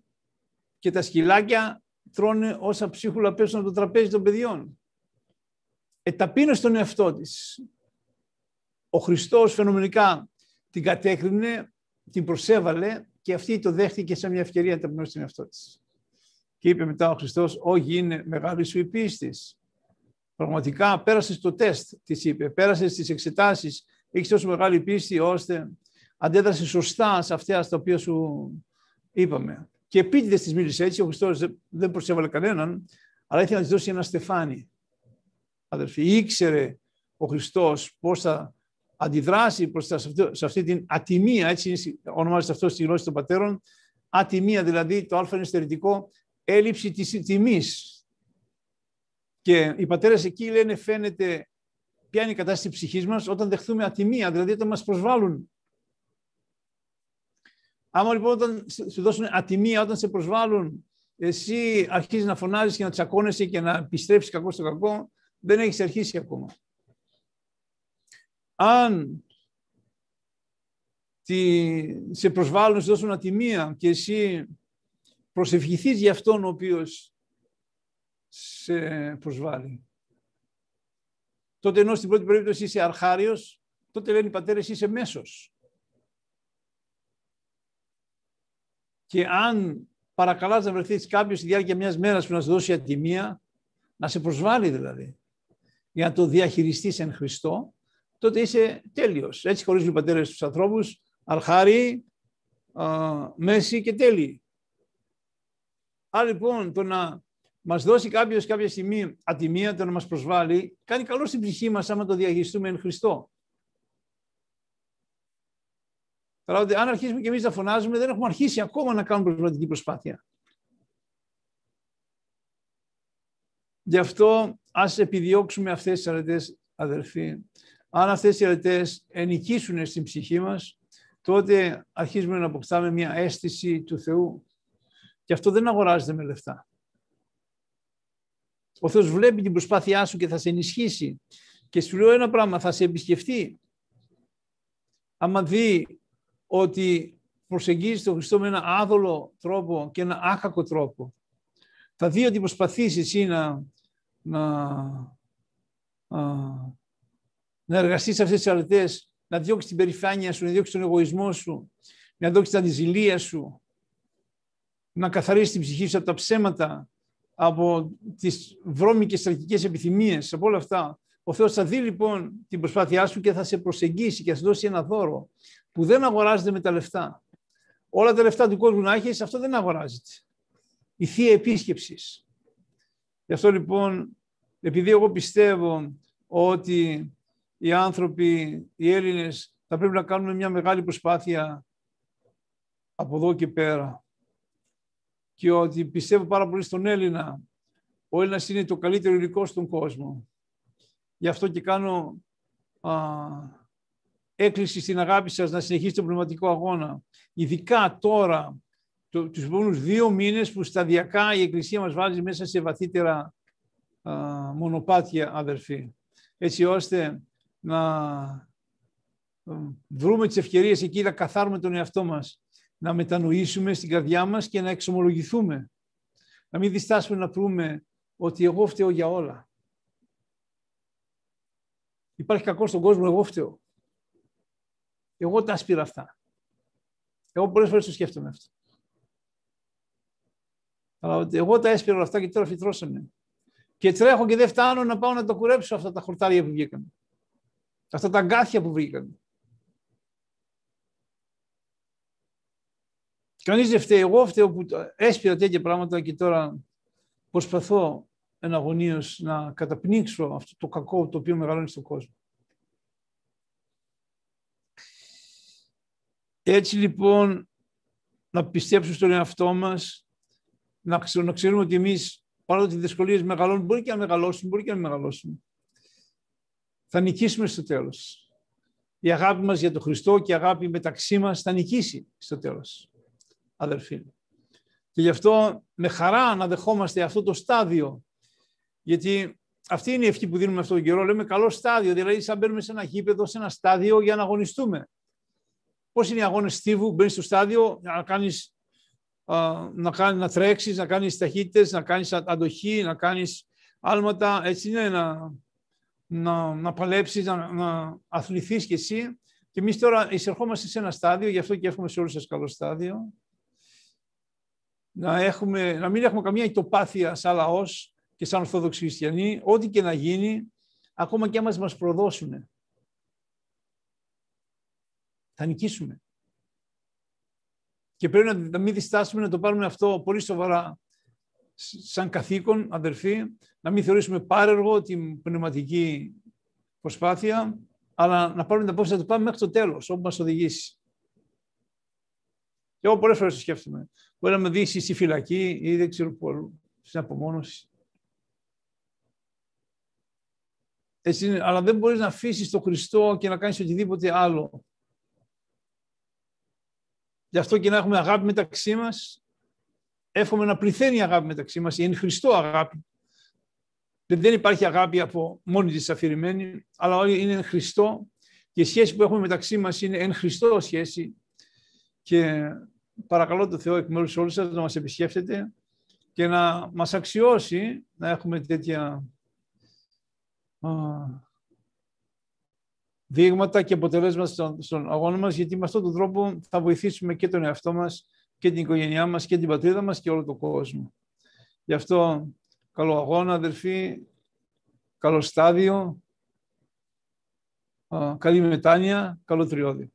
και τα σκυλάκια τρώνε όσα ψίχουλα πέσουν από το τραπέζι των παιδιών. Εταπείνωσε τον εαυτό της. Ο Χριστός φαινομενικά την κατέκρινε, την προσέβαλε και αυτή το δέχτηκε σε μια ευκαιρία να ταπεινώσει τον εαυτό της. Και είπε μετά ο Χριστός, όχι είναι μεγάλη σου η πίστη. Πραγματικά πέρασες το τεστ, της είπε, πέρασες τις εξετάσεις, έχεις τόσο μεγάλη πίστη ώστε αντέδρασε σωστά σε αυτά στα οποία σου είπαμε. Και επίτηδες της μίλησε έτσι, ο Χριστός δεν προσέβαλε κανέναν, αλλά ήθελε να της δώσει ένα στεφάνι. Αδερφοί, ήξερε ο Χριστός πώς θα αντιδράσει προς σε αυτή την ατιμία, έτσι ονομάζεται αυτό στη γλώσσα των πατέρων, ατιμία δηλαδή, το α είναι στερητικό, έλλειψη της τιμής. Και οι πατέρες εκεί λένε φαίνεται ποια είναι η κατάσταση της ψυχής μας όταν δεχθούμε ατιμία, δηλαδή όταν μας προσβάλλουν. Άμα λοιπόν όταν σου δώσουν ατιμία, όταν σε προσβάλλουν, εσύ αρχίζεις να φωνάζεις και να τσακώνεσαι και να επιστρέψεις κακό στο κακό, δεν έχεις αρχίσει ακόμα. Αν τη, σε προσβάλλουν, σε δώσουν ατιμία και εσύ προσευχηθείς για αυτόν ο οποίος σε προσβάλλει τότε ενώ στην πρώτη περίπτωση είσαι αρχάριος, τότε λένε οι πατέρες είσαι μέσος. Και αν παρακαλάς να βρεθείς κάποιος στη διάρκεια μιας μέρας που να σου δώσει ατιμία, να σε προσβάλλει δηλαδή, για να το διαχειριστείς εν Χριστώ, τότε είσαι τέλειος. Έτσι χωρίζουν οι πατέρες τους ανθρώπους, αρχάρι, μέση και τέλειοι. Άρα λοιπόν το να μας δώσει κάποιος κάποια στιγμή ατιμία, το να μας προσβάλλει, κάνει καλό στην ψυχή μας άμα το διαχειριστούμε εν Χριστώ. Τώρα, αν αρχίσουμε και εμείς να φωνάζουμε, δεν έχουμε αρχίσει ακόμα να κάνουμε προσβατική προσπάθεια. Γι' αυτό ας επιδιώξουμε αυτές τις αρετές, αδερφοί. Αν αυτές οι αρετές ενικήσουν στην ψυχή μας, τότε αρχίζουμε να αποκτάμε μια αίσθηση του Θεού. Και αυτό δεν αγοράζεται με λεφτά. Ο Θεός βλέπει την προσπάθειά σου και θα σε ενισχύσει. Και σου λέω ένα πράγμα, θα σε επισκεφτεί. Άμα δει ότι προσεγγίζεις τον Χριστό με ένα άδολο τρόπο και ένα άχακο τρόπο, θα δει ότι προσπαθείς εσύ να, να α, να εργαστείς αυτές τις αρετές, να διώξεις την περηφάνεια σου, να διώξεις τον εγωισμό σου, να διώξεις την αντιζηλία σου, να καθαρίσεις την ψυχή σου από τα ψέματα, από τις βρώμικες στρατικές επιθυμίες, από όλα αυτά. Ο Θεός θα δει λοιπόν την προσπάθειά σου και θα σε προσεγγίσει και θα σου δώσει ένα δώρο που δεν αγοράζεται με τα λεφτά. Όλα τα λεφτά του κόσμου να έχεις, αυτό δεν αγοράζεται. Η θεία επίσκεψης. Γι' αυτό λοιπόν, επειδή εγώ πιστεύω ότι οι άνθρωποι, οι Έλληνες, θα πρέπει να κάνουμε μια μεγάλη προσπάθεια από εδώ και πέρα. Και ότι πιστεύω πάρα πολύ στον Έλληνα. Ο Έλληνας είναι το καλύτερο υλικό στον κόσμο. Γι' αυτό και κάνω α, έκκληση στην αγάπη σας να συνεχίσετε τον πνευματικό αγώνα. Ειδικά τώρα, το, τους επόμενους δύο μήνες που σταδιακά η Εκκλησία μας βάζει μέσα σε βαθύτερα α, μονοπάτια, αδερφοί. Έτσι ώστε να βρούμε τις ευκαιρίες εκεί να καθάρουμε τον εαυτό μας, να μετανοήσουμε στην καρδιά μας και να εξομολογηθούμε. Να μην διστάσουμε να πούμε ότι εγώ φταίω για όλα. Υπάρχει κακός στον κόσμο, εγώ φταίω. Εγώ τα άσπηρα αυτά. Εγώ πολλές φορές το σκέφτομαι αυτό. Αλλά εγώ τα έσπηρα αυτά και τώρα φυτρώσανε. Και τρέχω και δεν φτάνω να πάω να το κουρέψω αυτά τα χορτάρια που βγήκαν. Αυτά τα αγκάθια που βρήκαν. Κανείς δεν φταίει. Εγώ φταίω που έσπηρα τέτοια πράγματα και τώρα προσπαθώ εναγωνίως να καταπνίξω αυτό το κακό το οποίο μεγαλώνει στον κόσμο. Έτσι λοιπόν να πιστέψουμε στον εαυτό μας, να, να ξέρουμε ότι εμείς παρότι οι δυσκολίες μεγαλώνουν, μπορεί και να μεγαλώσουν, μπορεί και να μεγαλώσουν. Θα νικήσουμε στο τέλος. Η αγάπη μας για τον Χριστό και η αγάπη μεταξύ μας θα νικήσει στο τέλος, αδερφοί. Και γι' αυτό με χαρά να δεχόμαστε αυτό το στάδιο, γιατί αυτή είναι η ευχή που δίνουμε αυτόν τον καιρό. Λέμε καλό στάδιο, δηλαδή σαν μπαίνουμε σε ένα γήπεδο, σε ένα στάδιο για να αγωνιστούμε. Πώς είναι οι αγώνες στίβου, μπαίνεις στο στάδιο να κάνεις να, κάνεις, να τρέξεις, να κάνεις ταχύτητες, να κάνεις αντοχή, να κάνεις άλματα, έτσι είναι, να, να, να παλέψεις, να, να αθληθείς κι εσύ. Και εμείς τώρα εισερχόμαστε σε ένα στάδιο, γι' αυτό και έχουμε σε όλους σας καλό στάδιο, να, έχουμε, να μην έχουμε καμία ητοπάθεια σαν λαός και σαν Ορθόδοξοι Χριστιανοί, ό,τι και να γίνει, ακόμα και άμα μας προδώσουν. Θα νικήσουμε. Και πρέπει να μην διστάσουμε να το πάρουμε αυτό πολύ σοβαρά σαν καθήκον, αδερφοί, να μην θεωρήσουμε πάρεργο την πνευματική προσπάθεια, αλλά να πάρουμε την απόφαση να το πάμε μέχρι το τέλος, όπου μας οδηγήσει. Και εγώ πολλές φορές το σκέφτομαι. Μπορεί να με δει στη φυλακή ή δεν ξέρω πού, στην απομόνωση. Έτσι είναι, αλλά δεν μπορείς να αφήσεις τον Χριστό και να κάνεις οτιδήποτε άλλο. Γι' αυτό και να έχουμε αγάπη μεταξύ μας, εύχομαι να πληθαίνει η αγάπη μεταξύ μας, η εν Χριστώ αγάπη. Δεν υπάρχει αγάπη από μόνη της αφηρημένη, αλλά όλοι είναι εν Χριστώ και η σχέση που έχουμε μεταξύ μας είναι εν Χριστώ σχέση και παρακαλώ το Θεό εκ μέρους όλους σας να μας επισκέφτεται και να μας αξιώσει να έχουμε τέτοια δείγματα και αποτελέσματα στον, στον αγώνα μας, γιατί με αυτόν τον τρόπο θα βοηθήσουμε και τον εαυτό μας και την οικογένειά μας και την πατρίδα μας και όλο τον κόσμο. Γι' αυτό καλό αγώνα, αδερφοί, καλό στάδιο, καλή μετάνοια, καλό τριώδιο.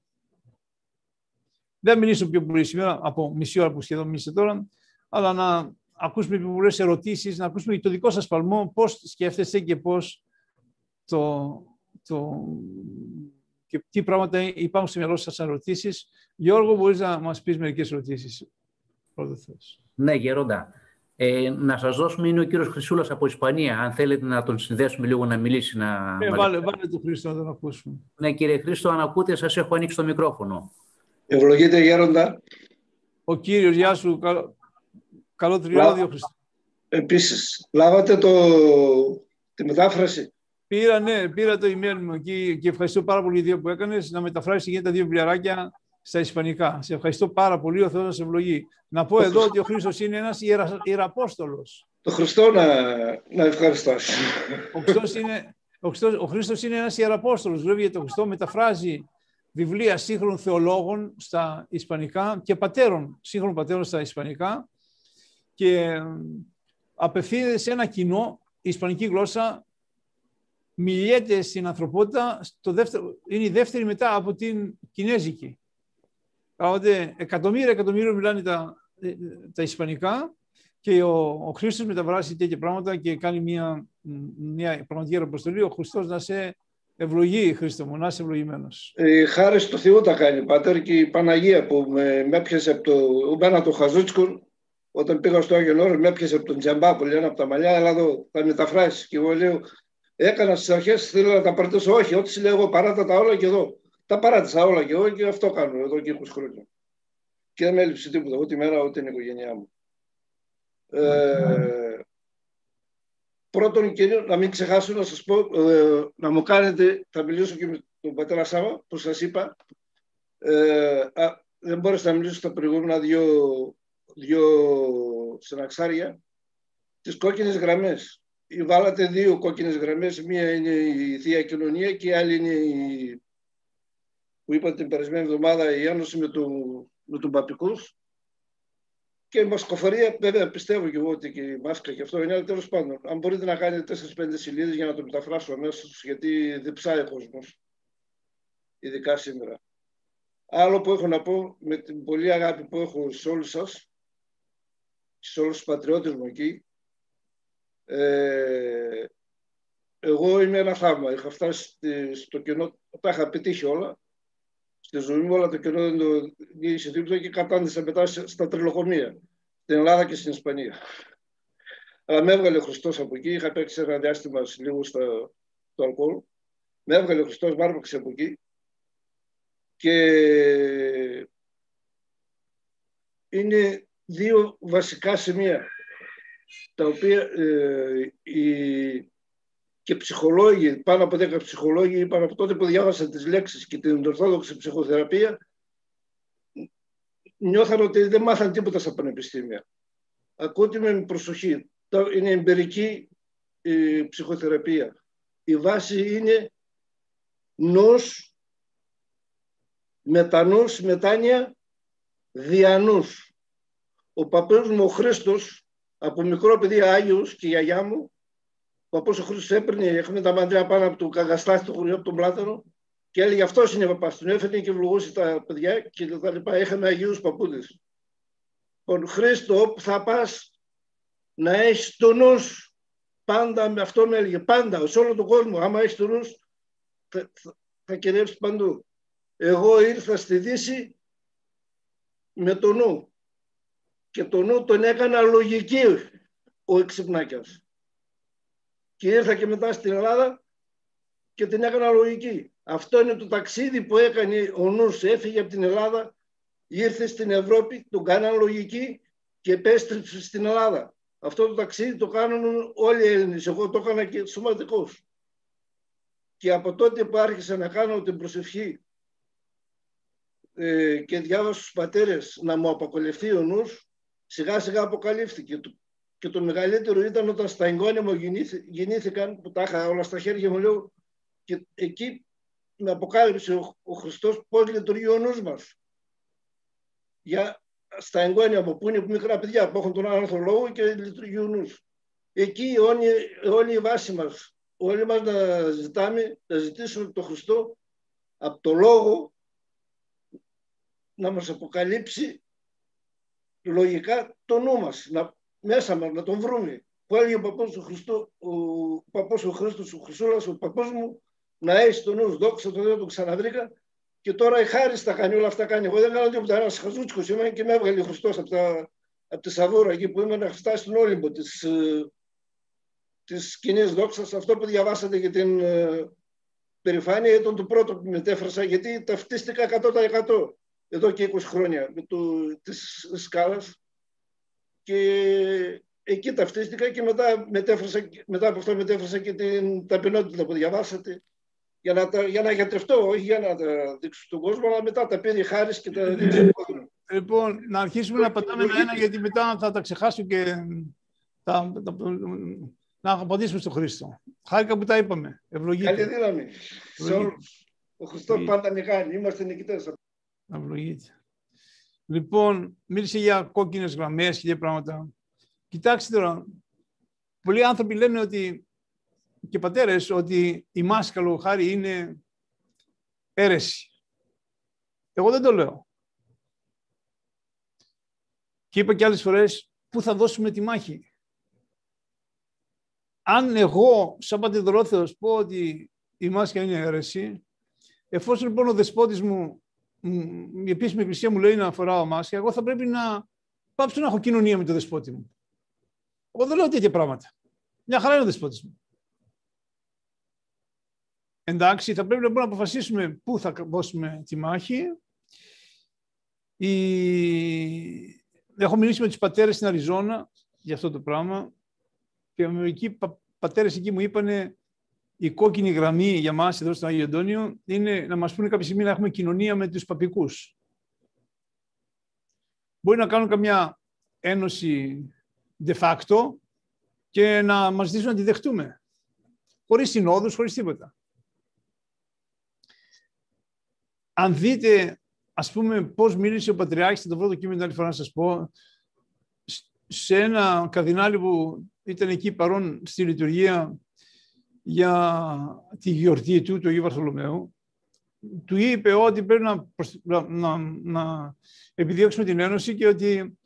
Δεν μιλήσω πιο πολύ σήμερα, από μισή ώρα που σχεδόν μίλησε τώρα, αλλά να ακούσουμε πιο πολλές ερωτήσεις, να ακούσουμε το δικό σας παλμό, πώς σκέφτεστε και πώς το το... και τι πράγματα υπάρχουν στο μυαλό σας ερωτήσεις. Γιώργο, μπορείς να μας πεις μερικές ερωτήσεις. Ναι, Γερόντα. Ε, να σας δώσουμε, είναι ο κύριος Χρυσούλας από Ισπανία. Αν θέλετε να τον συνδέσουμε λίγο να μιλήσει. Να... Ε, βάλε, βάλε τον Χρήστο να τον ακούσουμε. Ναι, κύριε Χρήστο, αν ακούτε, σας έχω ανοίξει το μικρόφωνο. Ευλογείτε, Γέροντα. Ο κύριος, γεια σου. Καλό, καλό τριώδιο, Χρήστο. Επίσης, λάβατε το... τη μετάφραση. Πήρα, ναι, πήρα το email μου εκεί και ευχαριστώ πάρα πολύ δύο που έκανες να μεταφράσεις για τα δύο βιβλιαράκια στα Ισπανικά. Σε ευχαριστώ πάρα πολύ, ο Θεός να σε ευλογεί. Να πω εδώ ότι ο Χρήστος είναι ένας ιερα, ιεραπόστολος. Το Χριστό να, να ευχαριστώ. Ο Χριστός είναι Ο Χριστός, ο Χριστός είναι ένας ιεραπόστολος, βλέπει το Χριστό μεταφράζει βιβλία σύγχρονων θεολόγων στα Ισπανικά και πατέρων, σύγχρονων πατέρων στα Ισπανικά και απευθύνεται σε ένα κοινό, η Ισπανική γλώσσα μιλιέται στην ανθρωπότητα, στο δεύτερο, είναι η δεύτερη μετά από την Κινέζικη. Οπότε εκατομμύρια εκατομμύρια μιλάνε τα, τα Ισπανικά και ο, ο Χρήστος μεταβράσει τέτοια πράγματα και κάνει μια, μια πραγματική αποστολή. Ο Χριστός να σε ευλογεί, Χρήστο μου, να είσαι ευλογημένος. Ε, χάρη στο Θεό τα κάνει, Πάτερ, και η Παναγία που με, με έπιασε από το Ομπάνα το Χαζούτσκο, όταν πήγα στο Άγιο Όρος, με έπιασε από τον Τζαμπά που λένε από τα μαλλιά, αλλά εδώ θα μεταφράσεις. Και εγώ λέω, έκανα στις αρχές, θέλω να τα παρατήσω. Όχι, ό,τι λέω εγώ, παράτα τα όλα και εδώ. Τα παράτησα όλα και εγώ και αυτό κάνω εδώ και 20 χρόνια. Και δεν με έλειψε τίποτα, ούτε η μέρα, ούτε η οικογένειά μου. Ε, πρώτον και να μην ξεχάσω να σας πω, ε, να μου κάνετε, θα μιλήσω και με τον πατέρα Σάβα, που σας είπα, ε, α, δεν μπόρεσα να μιλήσω στα προηγούμενα δύο, δύο συναξάρια, τις κόκκινες γραμμές. Βάλατε δύο κόκκινες γραμμές, μία είναι η Θεία Κοινωνία και η άλλη είναι η, που είπατε την περασμένη εβδομάδα η Ένωση με, το, με τον Παπικούς και η μασκοφορία, βέβαια πιστεύω και εγώ ότι και η μάσκα και αυτό είναι, αλλά τέλος πάντων, αν μπορείτε να κάνετε 4-5 σελίδες για να το μεταφράσω αμέσως, γιατί δεν ψάει ο κόσμος, ειδικά σήμερα. Άλλο που έχω να πω, με την πολύ αγάπη που έχω σε όλους σας, σε όλους τους πατριώτες μου εκεί, ε, εγώ είμαι ένα θαύμα. Είχα φτάσει στο κενό, τα είχα πετύχει όλα. Στη ζωή μου όλα το κενό δεν το γύρισε τίποτα και κατάντησα μετά στα τριλοκομεία. Στην Ελλάδα και στην Ισπανία. Αλλά με έβγαλε ο Χριστός από εκεί. Είχα παίξει ένα διάστημα λίγο στο, στο αλκοόλ. Με έβγαλε ο Χριστός, μ' άρπαξε από εκεί. Και είναι δύο βασικά σημεία τα οποία ε, η, και ψυχολόγοι, πάνω από 10 ψυχολόγοι είπαν από τότε που διάβασαν τις λέξεις και την ορθόδοξη ψυχοθεραπεία νιώθαν ότι δεν μάθαν τίποτα στα πανεπιστήμια. Ακούτε με προσοχή. Είναι εμπειρική η ψυχοθεραπεία. Η βάση είναι νους, μετανούς, μετάνοια, διανούς. Ο παππούς μου ο Χρήστος, από μικρό παιδί Άγιος και η γιαγιά μου, ο παππούς ο Χρήστος έπαιρνε, έχουμε τα μαντρία πάνω από το καγαστάθι του χωριού από τον Πλάτανο και έλεγε αυτός είναι ο παπάς. Τον έφερε και ευλογούσε τα παιδιά και τα λοιπά. Είχαμε Αγίους παππούδες. Λοιπόν, Χρήστο, όπου θα πας να έχεις το νους πάντα με αυτό με έλεγε. Πάντα, σε όλο τον κόσμο. Άμα έχεις το νους, θα, θα, θα παντού. Εγώ ήρθα στη Δύση με το νου. Και το νου τον έκανα λογική ο Εξυπνάκιας. Και ήρθα και μετά στην Ελλάδα και την έκανα λογική. Αυτό είναι το ταξίδι που έκανε ο νους. Έφυγε από την Ελλάδα, ήρθε στην Ευρώπη, τον κάναν λογική και επέστρεψε στην Ελλάδα. Αυτό το ταξίδι το κάνουν όλοι οι Έλληνες. Εγώ το έκανα και σωματικός. Και από τότε που άρχισα να κάνω την προσευχή ε, και διάβασα στους πατέρες να μου αποκολευτεί ο νους, σιγά σιγά αποκαλύφθηκε. Και το μεγαλύτερο ήταν όταν στα εγγόνια μου γεννήθηκαν, που τα είχα όλα στα χέρια μου, λέω, και εκεί με αποκάλυψε ο, ο Χριστός πώς λειτουργεί ο νους μας. Για, στα εγγόνια μου που είναι μικρά παιδιά που έχουν τον λόγο και λειτουργεί ο νους. Εκεί όλη, όλη η βάση μας, όλοι μας να ζητάμε, να ζητήσουμε τον Χριστό από το λόγο να μας αποκαλύψει λογικά το νου μας, να, μέσα μας, να τον βρούμε. Που έλεγε ο παππούς του Χριστού, ο παππούς ο Χριστός, ο Χρυσούλας, ο παππούς μου, να έχει το νου, δόξα το Θεό, το ξαναβρήκα. Και τώρα η χάρη τα κάνει, όλα αυτά κάνει. Εγώ δεν κάνω τίποτα. Ένας χαζούτσικος είμαι και με έβγαλε ο Χριστός από, τα, από τη Σαβούρα εκεί που είμαι να φτάσει στον Όλυμπο της της κοινής δόξας. Αυτό που διαβάσατε για την ε, περηφάνεια ήταν το πρώτο που μετέφρασα γιατί ταυτίστηκα 100% εδώ και 20 χρόνια με το, της σκάλας και εκεί ταυτίστηκα και μετά, μετέφρασα, μετά από αυτό μετέφρασα και την ταπεινότητα που διαβάσατε για να, για να γιατρευτώ, όχι για να τα δείξω στον κόσμο, αλλά μετά τα πήρε χάρης και τα δείξω στον κόσμο. Λοιπόν, να αρχίσουμε να πατάμε ένα-ένα, γιατί μετά θα τα ξεχάσω και θα, θα, να απαντήσουμε στον Χρήστο. Χάρηκα που τα είπαμε. Ευλογείτε. Καλή δύναμη σε όλους. Ο Χριστός πάντα μεγάλη. Είμαστε νικητές. Ευλογείτε. Λοιπόν, μίλησε για κόκκινες γραμμές και για πράγματα. Κοιτάξτε τώρα, πολλοί άνθρωποι λένε ότι και πατέρες ότι η μάσκα λόγω χάρη είναι αίρεση. Εγώ δεν το λέω. Και είπα και άλλες φορές, πού θα δώσουμε τη μάχη; Αν εγώ, σαν πατεδρόθεος, πω ότι η μάσκα είναι αίρεση, εφόσον λοιπόν ο δεσπότης μου, η επίσημη εκκλησία μου λέει να φοράω μάσκα, εγώ θα πρέπει να πάψω να έχω κοινωνία με το δεσπότη μου. Εγώ δεν λέω τέτοια πράγματα. Μια χαρά είναι ο δεσπότης μου. Εντάξει, θα πρέπει να αποφασίσουμε πού θα δώσουμε τη μάχη. Η... Έχω μιλήσει με τους πατέρες στην Αριζόνα για αυτό το πράγμα και μερικοί πατέρες εκεί μου είπαν η κόκκινη γραμμή για μας εδώ στο Άγιο Αντώνιο είναι να μας πούνε κάποια στιγμή να έχουμε κοινωνία με τους παπικούς. Μπορεί να κάνουν καμιά ένωση de facto και να μας ζητήσουν να τη δεχτούμε. Χωρίς συνόδους, χωρίς τίποτα. Αν δείτε, ας πούμε, πώς μίλησε ο Πατριάρχης, θα το βρω το κείμενο άλλη φορά να σας πω, σε ένα καδινάλι που ήταν εκεί παρόν στη λειτουργία για τη γιορτή του, του Αγίου Βαρθολομαίου, του είπε ότι πρέπει να, να, να επιδιώξουμε την Ένωση και ότι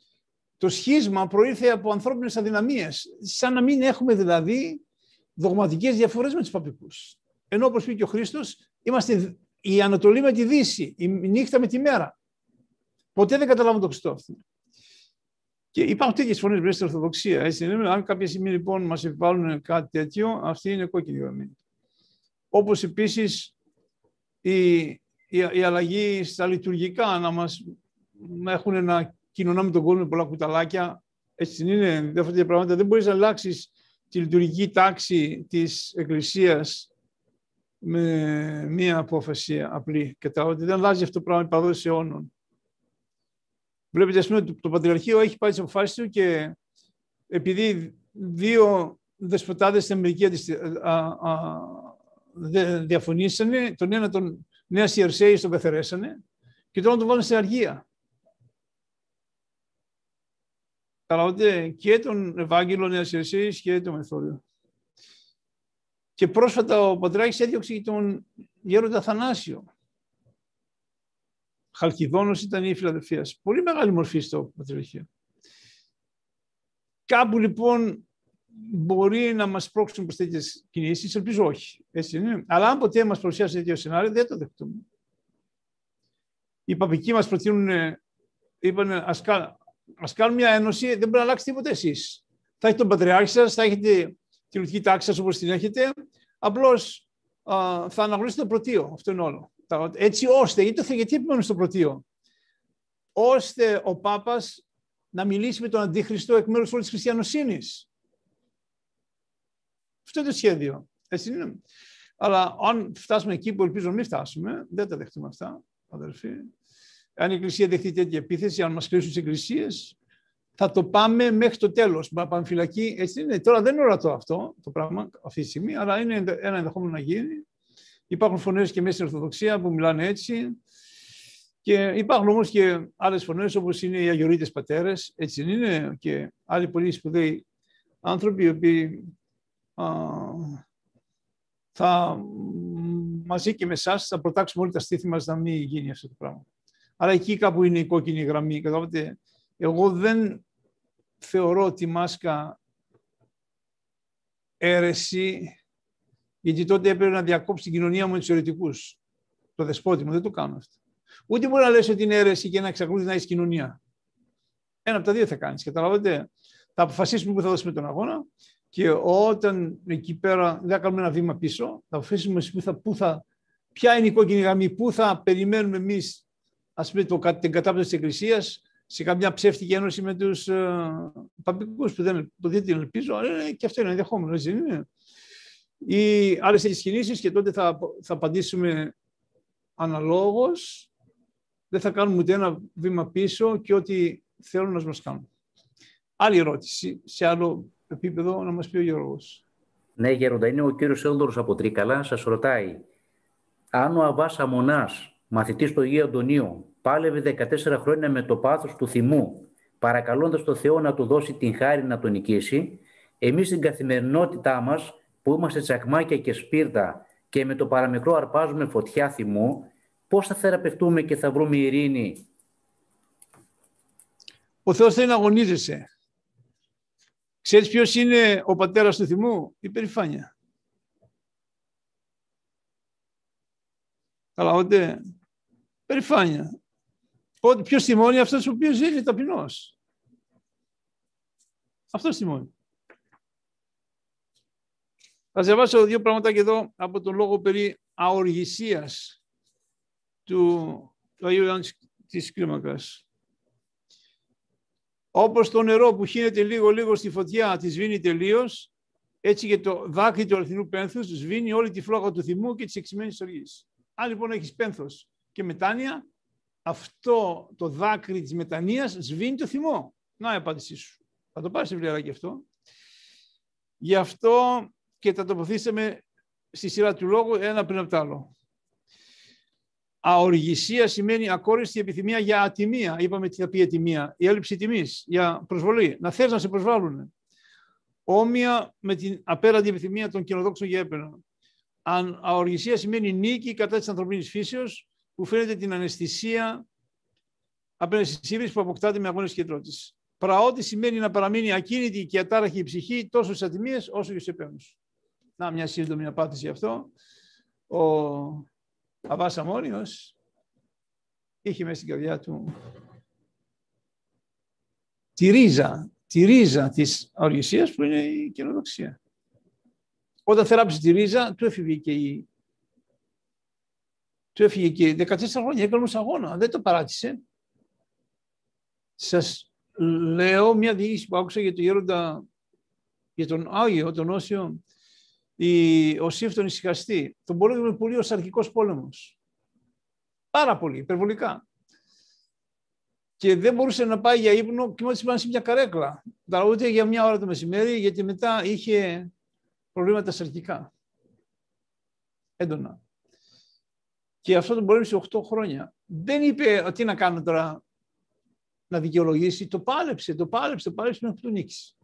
το σχίσμα προήρθε από ανθρώπινες αδυναμίες, σαν να μην έχουμε δηλαδή δογματικές διαφορές με τους παπικούς. Ενώ όπως είπε και ο Χρήστος, είμαστε η Ανατολή με τη Δύση, η νύχτα με τη μέρα. Ποτέ δεν καταλάβουν το Χριστό αυτό. Και υπάρχουν τέτοιες φωνές μέσα στην Ορθοδοξία. Έτσι. Αν κάποια στιγμή λοιπόν μας επιβάλλουν κάτι τέτοιο, αυτή είναι κόκκινη γραμμή. Όπως επίσης η, η, η, αλλαγή στα λειτουργικά, να μας έχουν να κοινωνάμε τον κόσμο με πολλά κουταλάκια. Έτσι είναι, διαφορετικά πράγματα. Δεν μπορείς να αλλάξεις τη λειτουργική τάξη της Εκκλησίας με μία απόφαση απλή. Κατάλαβα δεν αλλάζει αυτό το πράγμα η παράδοση αιώνων. Βλέπετε, ας πούμε, το, το Πατριαρχείο έχει πάρει τι αποφάσεις του και επειδή δύο δεσποτάδες στην Αμερική διαφωνήσανε, τον ένα τον Νέα Ιερσέη τον πεθερέσανε και τον τον βάλουν στην αργία. Καταλάβατε και τον Ευάγγελο Νέα Ιερσέη και τον Μεθόριο. Και πρόσφατα ο Πατράκης έδιωξε τον Γέροντα Θανάσιο. Χαλκιδόνος ήταν η Φιλαδελφία. Πολύ μεγάλη μορφή στο Πατριαρχείο. Κάπου λοιπόν μπορεί να μας πρόξουν προς τέτοιες κινήσεις, ελπίζω όχι. Έτσι είναι. Αλλά αν ποτέ μας παρουσιάσει τέτοιο σενάριο, δεν το δεχτούμε. Οι παπικοί μας προτείνουν, είπαν, ας, ας κάνουμε μια ένωση, δεν μπορεί να αλλάξει τίποτα εσείς. Θα έχετε τον Πατριάρχη σας, θα έχετε τη λογική τάξη σας όπως την έχετε, απλώς θα αναγνωρίσετε το πρωτείο, αυτό είναι όλο. Έτσι ώστε, γιατί, γιατί επιμένουμε στο πρωτείο, ώστε ο Πάπας να μιλήσει με τον Αντίχριστο εκ μέρους όλης της χριστιανοσύνης. Αυτό είναι το σχέδιο. Έτσι είναι. Αλλά αν φτάσουμε εκεί που ελπίζω να μην φτάσουμε, δεν τα δεχτούμε αυτά, αδερφοί. Αν η Εκκλησία δεχτεί τέτοια επίθεση, αν μας κλείσουν τις εκκλησίες, θα το πάμε μέχρι το τέλος. Μα πάμε φυλακή, έτσι είναι. Τώρα δεν είναι ορατό αυτό το πράγμα αυτή τη στιγμή, αλλά είναι ένα ενδεχόμενο να γίνει. Υπάρχουν φωνές και μέσα στην Ορθοδοξία που μιλάνε έτσι. Και υπάρχουν όμως και άλλες φωνές όπως είναι οι Αγιορείτες Πατέρες, έτσι είναι, και άλλοι πολύ σπουδαίοι άνθρωποι οι οποίοι α, θα μαζί και με εσάς θα προτάξουμε όλοι τα στήθη μας να μην γίνει αυτό το πράγμα. Αλλά εκεί κάπου είναι η κόκκινη γραμμή. Καταλάβετε, εγώ δεν θεωρώ τη μάσκα αίρεση, γιατί τότε έπρεπε να διακόψει την κοινωνία μου με τους αιρετικού. Το δεσπότη μου, δεν το κάνω αυτό. Ούτε μπορεί να λες ότι είναι αίρεση και να εξακολουθείς να έχεις κοινωνία. Ένα από τα δύο θα κάνεις. Καταλαβαίνετε, θα αποφασίσουμε πού θα δώσουμε τον αγώνα και όταν εκεί πέρα δεν θα κάνουμε ένα βήμα πίσω, θα αποφασίσουμε πού θα, πού θα, ποια είναι η κόκκινη γραμμή, πού θα περιμένουμε εμείς την κατάπτωση της Εκκλησίας σε καμιά ψεύτικη ένωση με τους uh, παπικούς που δεν το δείτε ελπίζω, ε, και αυτό είναι ενδεχόμενο, έτσι είναι. Ή άλλες τέτοιες κινήσεις και τότε θα, θα απαντήσουμε αναλόγως, δεν θα κάνουμε ούτε ένα βήμα πίσω και ό,τι θέλουν να μας κάνουν. Άλλη ερώτηση, σε άλλο επίπεδο, να μας πει ο Γιώργος. Ναι, Γέροντα, είναι ο κύριος Έλδωρος από Τρίκαλα. Σας ρωτάει, αν ο Αβάς Αμονάς, μαθητής του Αγίου Αντωνίου, πάλευε 14 χρόνια με το πάθος του θυμού, παρακαλώντας το Θεό να του δώσει την χάρη να τον νικήσει, εμείς στην καθημερινότητά μας, που είμαστε τσακμάκια και σπίρτα και με το παραμικρό αρπάζουμε φωτιά θυμού, πώς θα θεραπευτούμε και θα βρούμε ειρήνη; Ο Θεός θέλει να αγωνίζεσαι. Ξέρεις ποιος είναι ο πατέρας του θυμού, η περηφάνεια. Καλά, ότι περηφάνεια. Ποιος θυμώνει αυτός ο οποίος ζει ταπεινός. Αυτός θυμώνει. Θα διαβάσω δύο πράγματα και εδώ από τον λόγο περί αοργησίας του, του Αγίου της Κλίμακας. Όπως το νερό που χύνεται λίγο-λίγο στη φωτιά της σβήνει τελείως, έτσι και το δάκρυ του αληθινού πένθους σβήνει όλη τη φλόγα του θυμού και της εξημένης οργής. Αν λοιπόν έχεις πένθος και μετάνοια, αυτό το δάκρυ της μετανία σβήνει το θυμό. Να η απάντησή σου. Θα το πάρεις σε βιβλιαράκι αυτό. Γι' αυτό και τα τοποθήσαμε στη σειρά του λόγου ένα πριν από το άλλο. Αοργησία σημαίνει ακόριστη επιθυμία για ατιμία. Είπαμε τι θα πει ατιμία. Η έλλειψη τιμής για προσβολή. Να θες να σε προσβάλλουν. Όμοια με την απέραντη επιθυμία των κοινοδόξων για έπαιρνα. Αν αοργησία σημαίνει νίκη κατά της ανθρωπίνης φύσεως, που φαίνεται την αναισθησία απέναντι στη σύγκριση που αποκτάται με αγώνες κεντρότη. Πραότη σημαίνει να παραμείνει ακίνητη και ατάραχη η ψυχή τόσο στις ατιμίες όσο και στους επέμβου. Να, μια σύντομη απάντηση αυτό. Ο Αβάς Αμόνιος είχε μέσα στην καρδιά του τη ρίζα, τη ρίζα της αργησίας που είναι η καινοδοξία. Όταν θεράπησε τη ρίζα, του έφυγε και η... Του έφυγε και 14 χρόνια, έκανε αγώνα, δεν το παράτησε. Σας λέω μια διοίκηση που άκουσα για τον γέροντα, για τον Άγιο, τον Όσιο, η, ο Σύφτον ησυχαστή. Τον πόλεμο πολύ ο αρχικός πόλεμος. Πάρα πολύ, υπερβολικά. Και δεν μπορούσε να πάει για ύπνο, κοιμόταν πάνω σε μια καρέκλα. Ούτε για μια ώρα το μεσημέρι, γιατί μετά είχε προβλήματα σαρκικά. Έντονα. Και αυτό τον πολέμησε 8 χρόνια. Δεν είπε τι να κάνω τώρα να δικαιολογήσει. Το πάλεψε, το πάλεψε, το πάλεψε μέχρι που τον νίκησε.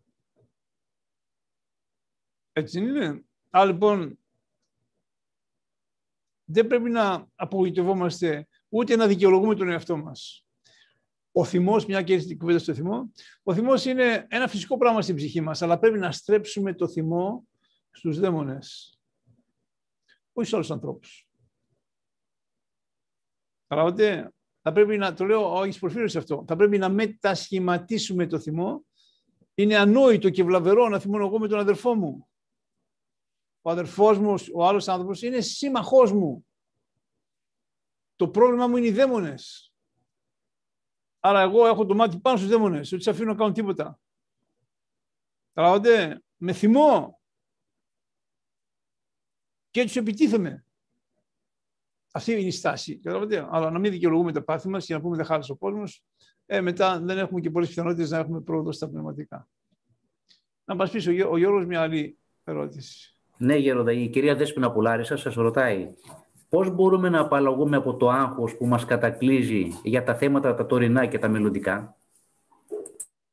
Έτσι δεν είναι. Άρα λοιπόν, δεν πρέπει να απογοητευόμαστε ούτε να δικαιολογούμε τον εαυτό μας. Ο θυμός, μια και την κουβέντα στο θυμό, ο θυμός είναι ένα φυσικό πράγμα στην ψυχή μας, αλλά πρέπει να στρέψουμε το θυμό στους δαίμονες. Όχι σε όλους τους ανθρώπους. Καταλάβατε, θα πρέπει να, το λέω, όχι προφίλω αυτό, θα πρέπει να μετασχηματίσουμε το θυμό. Είναι ανόητο και βλαβερό να θυμώνω εγώ με τον αδερφό μου ο αδερφός μου, ο άλλος άνθρωπος είναι σύμμαχός μου. Το πρόβλημα μου είναι οι δαίμονες. Άρα εγώ έχω το μάτι πάνω στους δαίμονες, δεν τους αφήνω να κάνουν τίποτα. Καταλάβατε, με θυμό. Και τους επιτίθεμαι. Αυτή είναι η στάση. Καταλάβατε, αλλά να μην δικαιολογούμε τα πάθη μας και να πούμε δεν χάλασε ο κόσμος. Ε, μετά δεν έχουμε και πολλές πιθανότητες να έχουμε πρόοδο στα πνευματικά. Να μας πεις ο Γιώργος μια άλλη ερώτηση. Ναι, Γέροντα, η κυρία Δέσποινα Πουλάρισα σας ρωτάει πώς μπορούμε να απαλλαγούμε από το άγχος που μας κατακλείζει για τα θέματα τα τωρινά και τα μελλοντικά;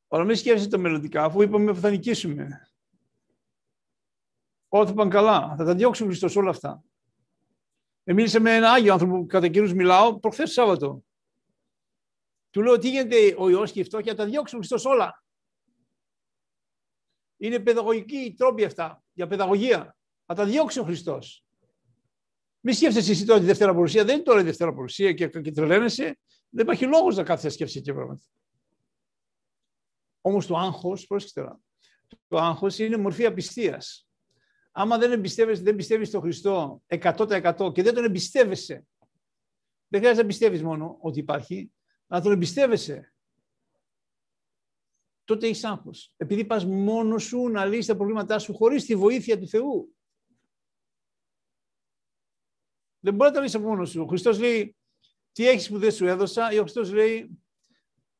Αλλά μην σκέφτεσαι τα μελλοντικά, αφού είπαμε που θα νικήσουμε. Όλα θα πάνε καλά. Θα τα διώξουμε Χριστός όλα αυτά. Ε, μίλησα με ένα Άγιο άνθρωπο που κατά κύριους μιλάω προχθές Σάββατο. Του λέω τι γίνεται ο ιός και η φτώχεια, τα διώξουμε Χριστός όλα. Είναι παιδαγωγική τρόπη αυτά για παιδαγωγία. Θα τα διώξει ο Χριστός. Μη σκέφτεσαι εσύ τώρα τη Δευτέρα Παρουσία. Δεν είναι τώρα η Δευτέρα Παρουσία και, και τρελαίνεσαι. Δεν υπάρχει λόγος να κάθεσαι να σκέφτεσαι και πράγματα. Όμως το άγχος, πρόσεξε τώρα. Το άγχος είναι μορφή απιστίας. Άμα δεν εμπιστεύεσαι, δεν πιστεύεις στον Χριστό 100% και δεν τον εμπιστεύεσαι, δεν χρειάζεται να πιστεύεις μόνο ότι υπάρχει, να τον εμπιστεύεσαι τότε έχεις άγχος. Επειδή πας μόνος σου να λύσεις τα προβλήματά σου χωρίς τη βοήθεια του Θεού. Δεν μπορεί να τα λύσεις από μόνος σου. Ο Χριστός λέει, τι έχεις που δεν σου έδωσα, ή ο Χριστός λέει,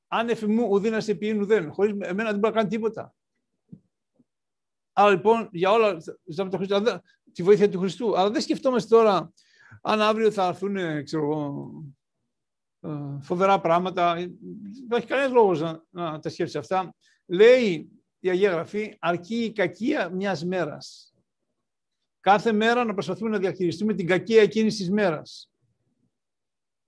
αν μου ουδήνα σε ποιήν ουδέν. Χωρίς εμένα δεν μπορεί να κάνει τίποτα. Άρα λοιπόν για όλα ζητάμε το Χριστό, τη βοήθεια του Χριστού. Αλλά δεν σκεφτόμαστε τώρα αν αύριο θα έρθουν ξέρω εγώ, ε, φοβερά πράγματα. Δεν υπάρχει κανένας λόγος να, να τα σκέφτεσαι αυτά. Λέει η Αγία Γραφή, αρκεί η κακία μιας μέρας. Κάθε μέρα να προσπαθούμε να διαχειριστούμε την κακία εκείνης της μέρας.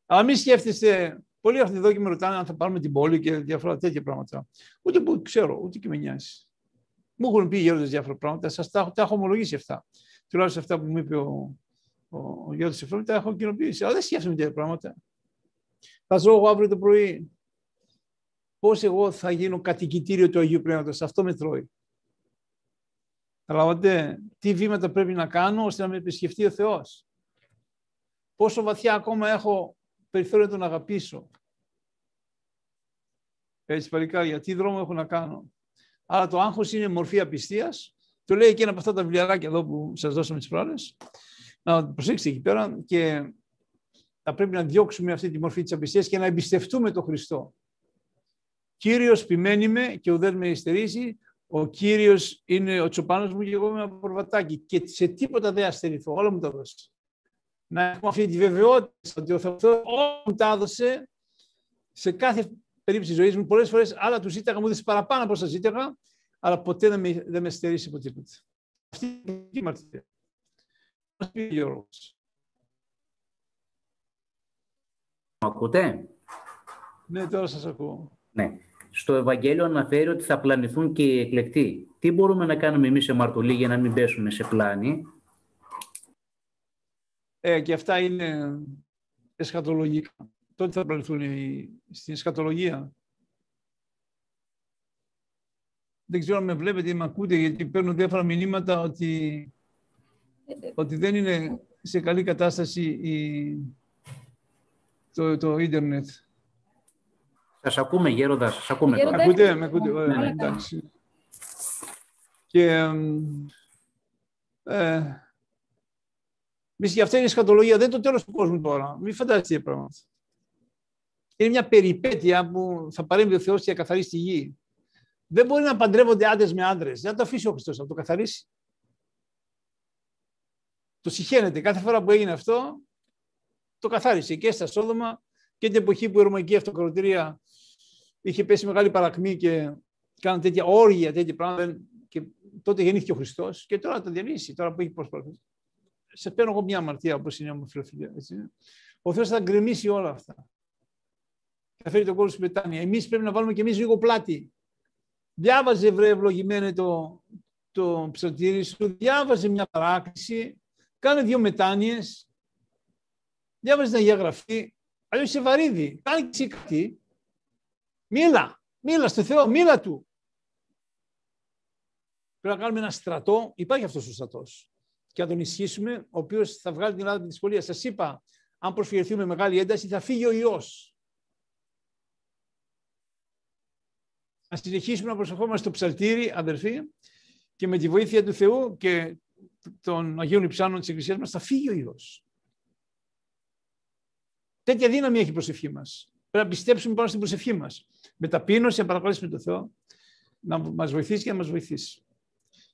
Αλλά μην σκέφτεστε, πολλοί αυτοί εδώ και με ρωτάνε αν θα πάρουμε την πόλη και διάφορα τέτοια πράγματα. Ούτε που ξέρω, ούτε και με νοιάζει. Μου έχουν πει οι γέροντε διάφορα πράγματα, σας τα, τα έχω ομολογήσει αυτά. Τουλάχιστον αυτά που μου είπε ο, ο, ο γέροντα τα έχω κοινοποιήσει. Αλλά δεν σκέφτομαι τέτοια πράγματα. Θα ζω εγώ αύριο το πρωί. Πώς εγώ θα γίνω κατοικητήριο του Αγίου Πνεύματος, αυτό με τρώει. Καταλαβαίνετε τι βήματα πρέπει να κάνω ώστε να με επισκεφτεί ο Θεός; Πόσο βαθιά ακόμα έχω περιθώριο να τον αγαπήσω; Έτσι παλικάρια, τι δρόμο έχω να κάνω. Άρα το άγχος είναι μορφή απιστίας. Το λέει και ένα από αυτά τα βιβλιαράκια εδώ που σας δώσαμε τις προάλλες. Να προσέξετε εκεί πέρα και θα πρέπει να διώξουμε αυτή τη μορφή της απιστίας και να εμπιστευτούμε τον Χριστό. Κύριος ποιμένη με και ουδέν με υστερήσει. Ο Κύριος είναι ο τσοπάνος μου και εγώ είμαι από προβατάκι. Και σε τίποτα δεν αστερηθώ. Όλα μου τα δώσει. Να έχουμε αυτή τη βεβαιότητα ότι ο Θεός μου τα έδωσε σε κάθε περίπτωση ζωής μου, πολλές φορές άλλα του ζήταγα, μου δίνει παραπάνω από όσα ζήταγα, αλλά ποτέ δεν με, δεν με στερήσει από τίποτα. Αυτή είναι η μαρτυρία. Ακούτε; Ναι, τώρα σας ακούω. Ναι. Στο Ευαγγέλιο αναφέρει ότι θα πλανηθούν και οι εκλεκτοί. Τι μπορούμε να κάνουμε εμείς σε μαρτωλή για να μην πέσουμε σε πλάνη; Ε, και αυτά είναι εσχατολογικά τότε θα προελθούν στην εσκατολογία. Δεν ξέρω αν με βλέπετε ή με ακούτε, γιατί παίρνω διάφορα μηνύματα ότι, ότι δεν είναι σε καλή κατάσταση η, το, το ίντερνετ. Σας ακούμε, Γέροντα, σας ακούμε. Γέροντα, ακούτε, με ακούτε, ωραία, ναι, εντάξει. Και ε, για αυτή η εσκατολογία δεν είναι το τέλος του κόσμου τώρα. Μην φαντάζεστε πράγματα. Είναι μια περιπέτεια που θα παρέμβει ο Θεός και θα καθαρίσει τη γη. Δεν μπορεί να παντρεύονται άντρες με άντρες. Δεν θα το αφήσει ο Χριστός να το καθαρίσει. Το συχαίνεται. Κάθε φορά που έγινε αυτό, το καθάρισε και στα Σόδομα και την εποχή που η Ρωμαϊκή Αυτοκρατορία είχε πέσει μεγάλη παρακμή και κάναν τέτοια όργια, τέτοια πράγματα. Και τότε γεννήθηκε ο Χριστός και τώρα το διαλύσει. Τώρα που έχει προσπαθεί. Σε παίρνω εγώ μια αμαρτία όπως είναι η φιλοφιλία. Ο Θεός θα γκρεμίσει όλα αυτά θα φέρει τον κόσμο στην πετάνια. Εμείς πρέπει να βάλουμε και εμείς λίγο πλάτη. Διάβαζε, βρε, ευλογημένο το, το ψωτήρι σου, διάβαζε μια παράκληση, κάνε δύο μετάνοιες, διάβαζε μια γραφή, αλλιώς σε βαρύδι. Κάνε και κάτι. Μίλα, μίλα στο Θεό, μίλα του. Πρέπει να κάνουμε ένα στρατό. Υπάρχει αυτός ο στρατός. Και να τον ισχύσουμε, ο οποίος θα βγάλει την Ελλάδα από τη δυσκολία. Σας είπα, αν προσφυγηθούμε μεγάλη ένταση, θα φύγει ο ιό. να συνεχίσουμε να προσευχόμαστε στο ψαλτήρι, αδερφοί, και με τη βοήθεια του Θεού και των Αγίων Υψάνων της Εκκλησίας μας θα φύγει ο Υιός. Τέτοια δύναμη έχει η προσευχή μας. Πρέπει να πιστέψουμε πάνω στην προσευχή μας. Με ταπείνωση να παρακαλέσουμε τον Θεό να μας βοηθήσει και να μας βοηθήσει.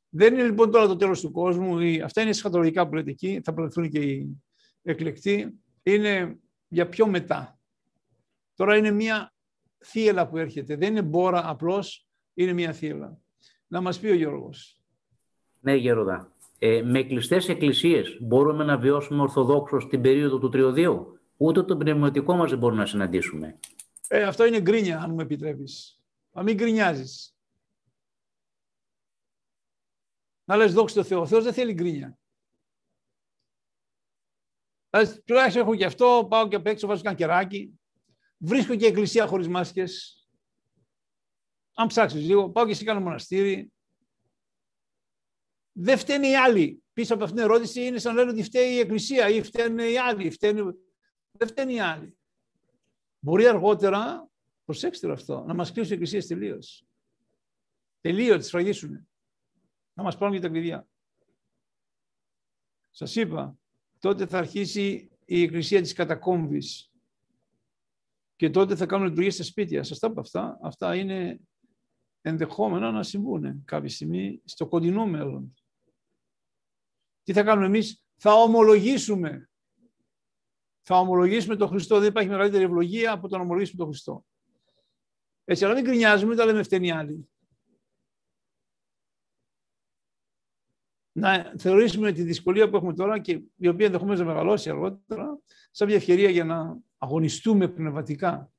Δεν είναι λοιπόν τώρα το τέλος του κόσμου. Αυτά είναι σχατολογικά που λέτε εκεί. Θα προωθούν και οι εκλεκτοί. Είναι για πιο μετά. Τώρα είναι μια θύελα που έρχεται. Δεν είναι μπόρα απλώς, είναι μια θύελα. Να μας πει ο Γιώργος. Ναι, Γέροντα. Ε, με κλειστές εκκλησίες μπορούμε να βιώσουμε ορθοδόξως την περίοδο του τριωδίου; Ούτε το πνευματικό μας δεν μπορούμε να συναντήσουμε. Ε, αυτό είναι γκρίνια, αν μου επιτρέπεις. Να μην γκρινιάζεις. Να λες δόξα τω Θεώ. Ο Θεός δεν θέλει γκρίνια. Τουλάχιστον έχω και αυτό, πάω και απ' έξω, βάζω ένα κεράκι. Βρίσκω και εκκλησία χωρίς μάσκες. Αν ψάξεις λίγο, πάω και σε κάνω μοναστήρι. Δεν φταίνει οι άλλοι. Πίσω από αυτήν την ερώτηση είναι σαν να λένε ότι φταίει η εκκλησία ή φταίνουν οι άλλοι. Φταίνουν... Δεν φταίνει οι άλλοι. Μπορεί αργότερα, προσέξτε αυτό, να μας κλείσουν οι εκκλησίες τελείως. Τελείω, τις φραγίσουν. Να μας πάρουν και τα κλειδιά. Σας είπα, τότε θα αρχίσει η εκκλησία της κατακόμβης και τότε θα κάνουν λειτουργία στα σπίτια. Σας τα είπα αυτά. Αυτά είναι ενδεχόμενα να συμβούν κάποια στιγμή στο κοντινό μέλλον. Τι θα κάνουμε εμείς, θα ομολογήσουμε. Θα ομολογήσουμε τον Χριστό. Δεν υπάρχει μεγαλύτερη ευλογία από το να ομολογήσουμε τον Χριστό. Έτσι, αλλά δεν κρινιάζουμε, δεν τα λέμε φταίνει άλλοι. Να θεωρήσουμε τη δυσκολία που έχουμε τώρα και η οποία ενδεχομένως να μεγαλώσει αργότερα, σαν μια ευκαιρία για να αγωνιστούμε πνευματικά.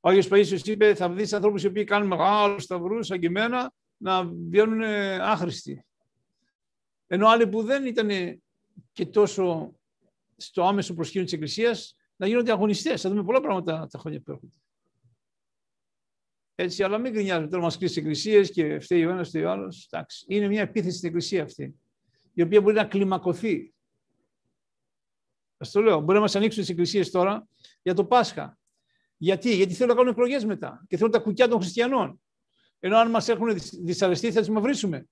Ο Άγιος Παΐσιος είπε, θα δεις ανθρώπους οι οποίοι κάνουν μεγάλους σταυρούς, σαν και εμένα, να βγαίνουν άχρηστοι. Ενώ άλλοι που δεν ήταν και τόσο στο άμεσο προσκύνιο της Εκκλησίας, να γίνονται αγωνιστές. Θα δούμε πολλά πράγματα τα χρόνια που έρχονται. Έτσι, αλλά μην γκρινιάζουμε. Τώρα μας κλείσει εκκλησίες και φταίει ο ένας, φταίει ο άλλος. Είναι μια επίθεση στην εκκλησία αυτή, η οποία μπορεί να κλιμακωθεί. Α το λέω. Μπορεί να μας ανοίξουν τις εκκλησίες τώρα για το Πάσχα. Γιατί, Γιατί θέλουν να κάνουν εκλογές μετά και θέλουν τα κουκιά των χριστιανών. Ενώ αν μας έχουν δυσαρεστεί, θα του μαυρίσουμε.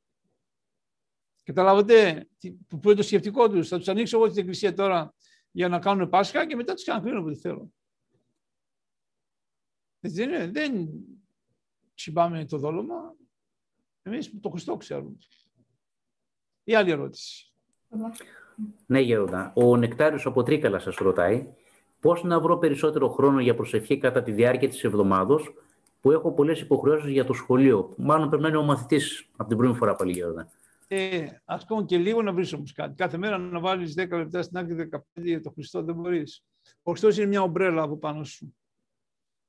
Καταλάβατε που είναι το σκεπτικό τους. Θα τους ανοίξω εγώ την εκκλησία τώρα για να κάνουν Πάσχα και μετά τους ξανακρίνω ό,τι θέλω. Δεν, είναι, δεν τσιμπάμε το δόλωμα. Εμείς το Χριστό ξέρουμε. Η άλλη ερώτηση. Ναι, Γερόντα. Ο Νεκτάριος από Τρίκαλα σας ρωτάει πώς να βρω περισσότερο χρόνο για προσευχή κατά τη διάρκεια της εβδομάδος που έχω πολλές υποχρεώσεις για το σχολείο. Μάλλον περνάει ο μαθητής από την πρώτη φορά πάλι, Γερόντα. Ε, ακόμα και λίγο να βρεις όμως κάτι. Κάθε μέρα να βάλεις 10 λεπτά στην άκρη 15 για το Χριστό δεν μπορείς. Ο Χριστό είναι μια ομπρέλα από πάνω σου.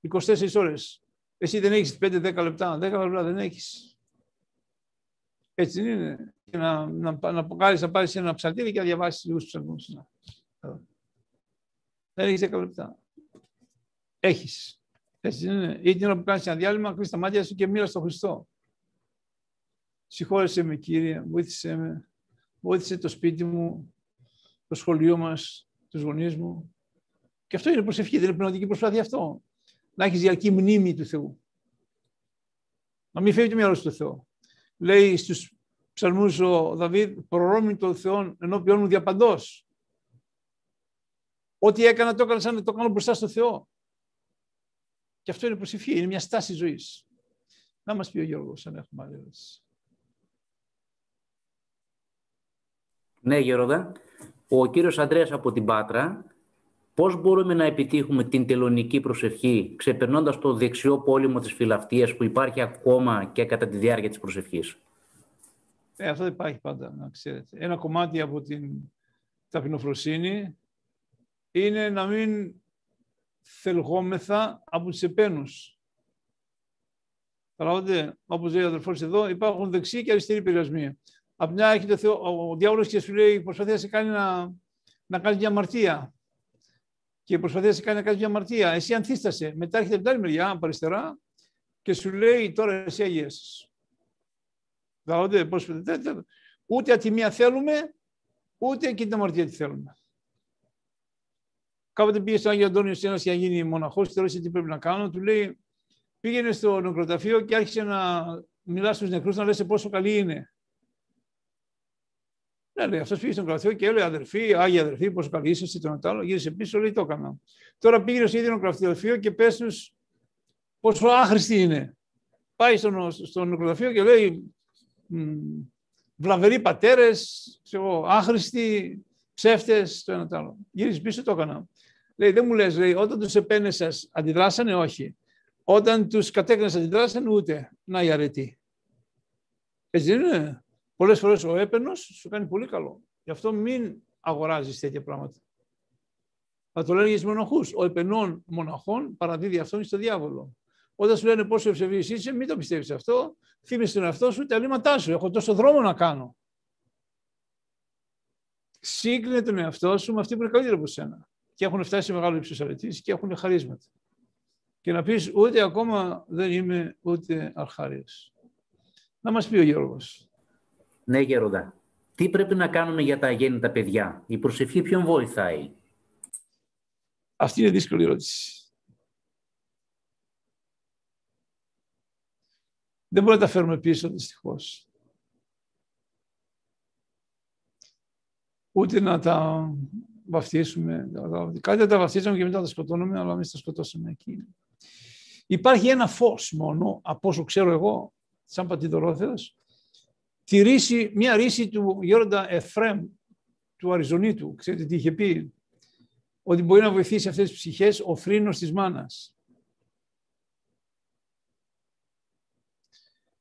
24 ώρες. Εσύ δεν έχεις 5-10 λεπτά. 10 λεπτά δεν έχεις. Έτσι δεν είναι. Και να, να, να, να πάρεις να πάρεις ένα ψαλτήρι και να διαβάσεις λίγους ψαλμούς. Δεν έχεις 10 λεπτά. Έχεις. Έτσι δεν είναι. Ή την ώρα που κάνεις ένα διάλειμμα, κλείσει τα μάτια σου και μοίρας στο Χριστό. Συγχώρεσέ με, Κύριε, βοήθησέ με. Βοήθησε το σπίτι μου, το σχολείο μας, τους γονείς μου. Και αυτό είναι προσευχή, δεν είναι πνευματική προσπάθεια αυτό. Να έχεις διαρκή μνήμη του Θεού. Να μην φεύγει το μυαλό στο Θεό. Λέει στους ψαλμούς ο Δαβίδ, προρόμην τον Θεό ενώπιον μου διαπαντός. Ό,τι έκανα το έκανα σαν να το κάνω μπροστά στο Θεό. Και αυτό είναι προσευχή, είναι μια στάση ζωής. Να μας πει ο Γιώργος, αν έχουμε άλλη Ναι, Γεροδά. Ο κύριος Αντρέας από την Πάτρα, πώς μπορούμε να επιτύχουμε την τελωνική προσευχή, ξεπερνώντας το δεξιό πόλεμο της φιλαυτίας που υπάρχει ακόμα και κατά τη διάρκεια της προσευχής; Ε, αυτό υπάρχει πάντα, να ξέρετε. Ένα κομμάτι από την ταπεινοφροσύνη είναι να μην θελγόμεθα από τους επένους. Καταλάβατε, όπως λέει ο αδερφός εδώ, υπάρχουν δεξιοί και αριστεροί περιορισμοί. Απ' μια έχει Θεό, ο διάβολος και σου λέει προσπαθεί να σε κάνει να, να κάνεις μια αμαρτία. Και προσπαθεί να σε κάνει να κάνεις μια αμαρτία. Εσύ ανθίστασε. Μετά έρχεται από την άλλη μεριά, από αριστερά, και σου λέει τώρα εσύ αγίασες. Δηλαδή, πώς, ούτε ατιμία θέλουμε, ούτε και την αμαρτία τη θέλουμε. Κάποτε πήγε στον Άγιο Αντώνιο ένας για να γίνει μοναχός, και ρώτησε τι πρέπει να κάνω. Του λέει, πήγαινε στο νεκροταφείο και άρχισε να μιλάς στους νεκρούς, να λες πόσο καλή είναι. Ναι, λέει, αυτός πήγε στον κρατείο και έλεγε αδερφή, άγια αδερφή, πόσο καλή είσαι, τον άλλο. Γύρισε πίσω, λέει το έκανα. Τώρα πήγαινε στο ίδιο νεκροταφείο και πες τους πόσο άχρηστη είναι. Πάει στον, στο νεκροταφείο και λέει βλαβεροί πατέρες, άχρηστοι, ψεύτες, το ένα το άλλο. Γύρισε πίσω, το έκανα. Λέει, δεν μου λες, λέει, όταν τους επένεσα, αντιδράσανε, όχι. Όταν τους κατέκρινες, αντιδράσανε, ούτε. Να η αρετή. Έτσι δεν είναι. Πολλές φορές ο έπαινος σου κάνει πολύ καλό. Γι' αυτό μην αγοράζεις τέτοια πράγματα. Θα το λένε για του μοναχού. Ο επενών μοναχών παραδίδει αυτόν στο διάβολο. Όταν σου λένε πόσο ευσεβή είσαι, μην το πιστεύει αυτό. Θύμισε τον εαυτό σου, τα λύματά σου. Έχω τόσο δρόμο να κάνω. Σύγκρινε τον εαυτό σου με αυτή που είναι καλύτερη από σένα. Και έχουν φτάσει σε μεγάλο ύψος αρετή και έχουν χαρίσματα. Και να πεις ούτε ακόμα δεν είμαι ούτε αρχάριος. Να μας πει ο Γιώργος. Ναι, Γέροντα. Τι πρέπει να κάνουμε για τα αγέννητα παιδιά; Η προσευχή ποιον βοηθάει; Αυτή είναι δύσκολη ερώτηση. Δεν μπορούμε να τα φέρουμε πίσω, δυστυχώς. Ούτε να τα βαφτίσουμε. Κάτι να τα βαφτίσαμε και μετά τα σκοτώνουμε, αλλά εμείς τα σκοτώσαμε εκεί. Υπάρχει ένα φως μόνο, από όσο ξέρω εγώ, σαν πατηδωρόθεος, τη ρίση, μια ρίση του Γέροντα Εφρέμ, του Αριζονίτου. Ξέρετε τι είχε πει, ότι μπορεί να βοηθήσει αυτές τις ψυχές ο φρύνος της μάνας.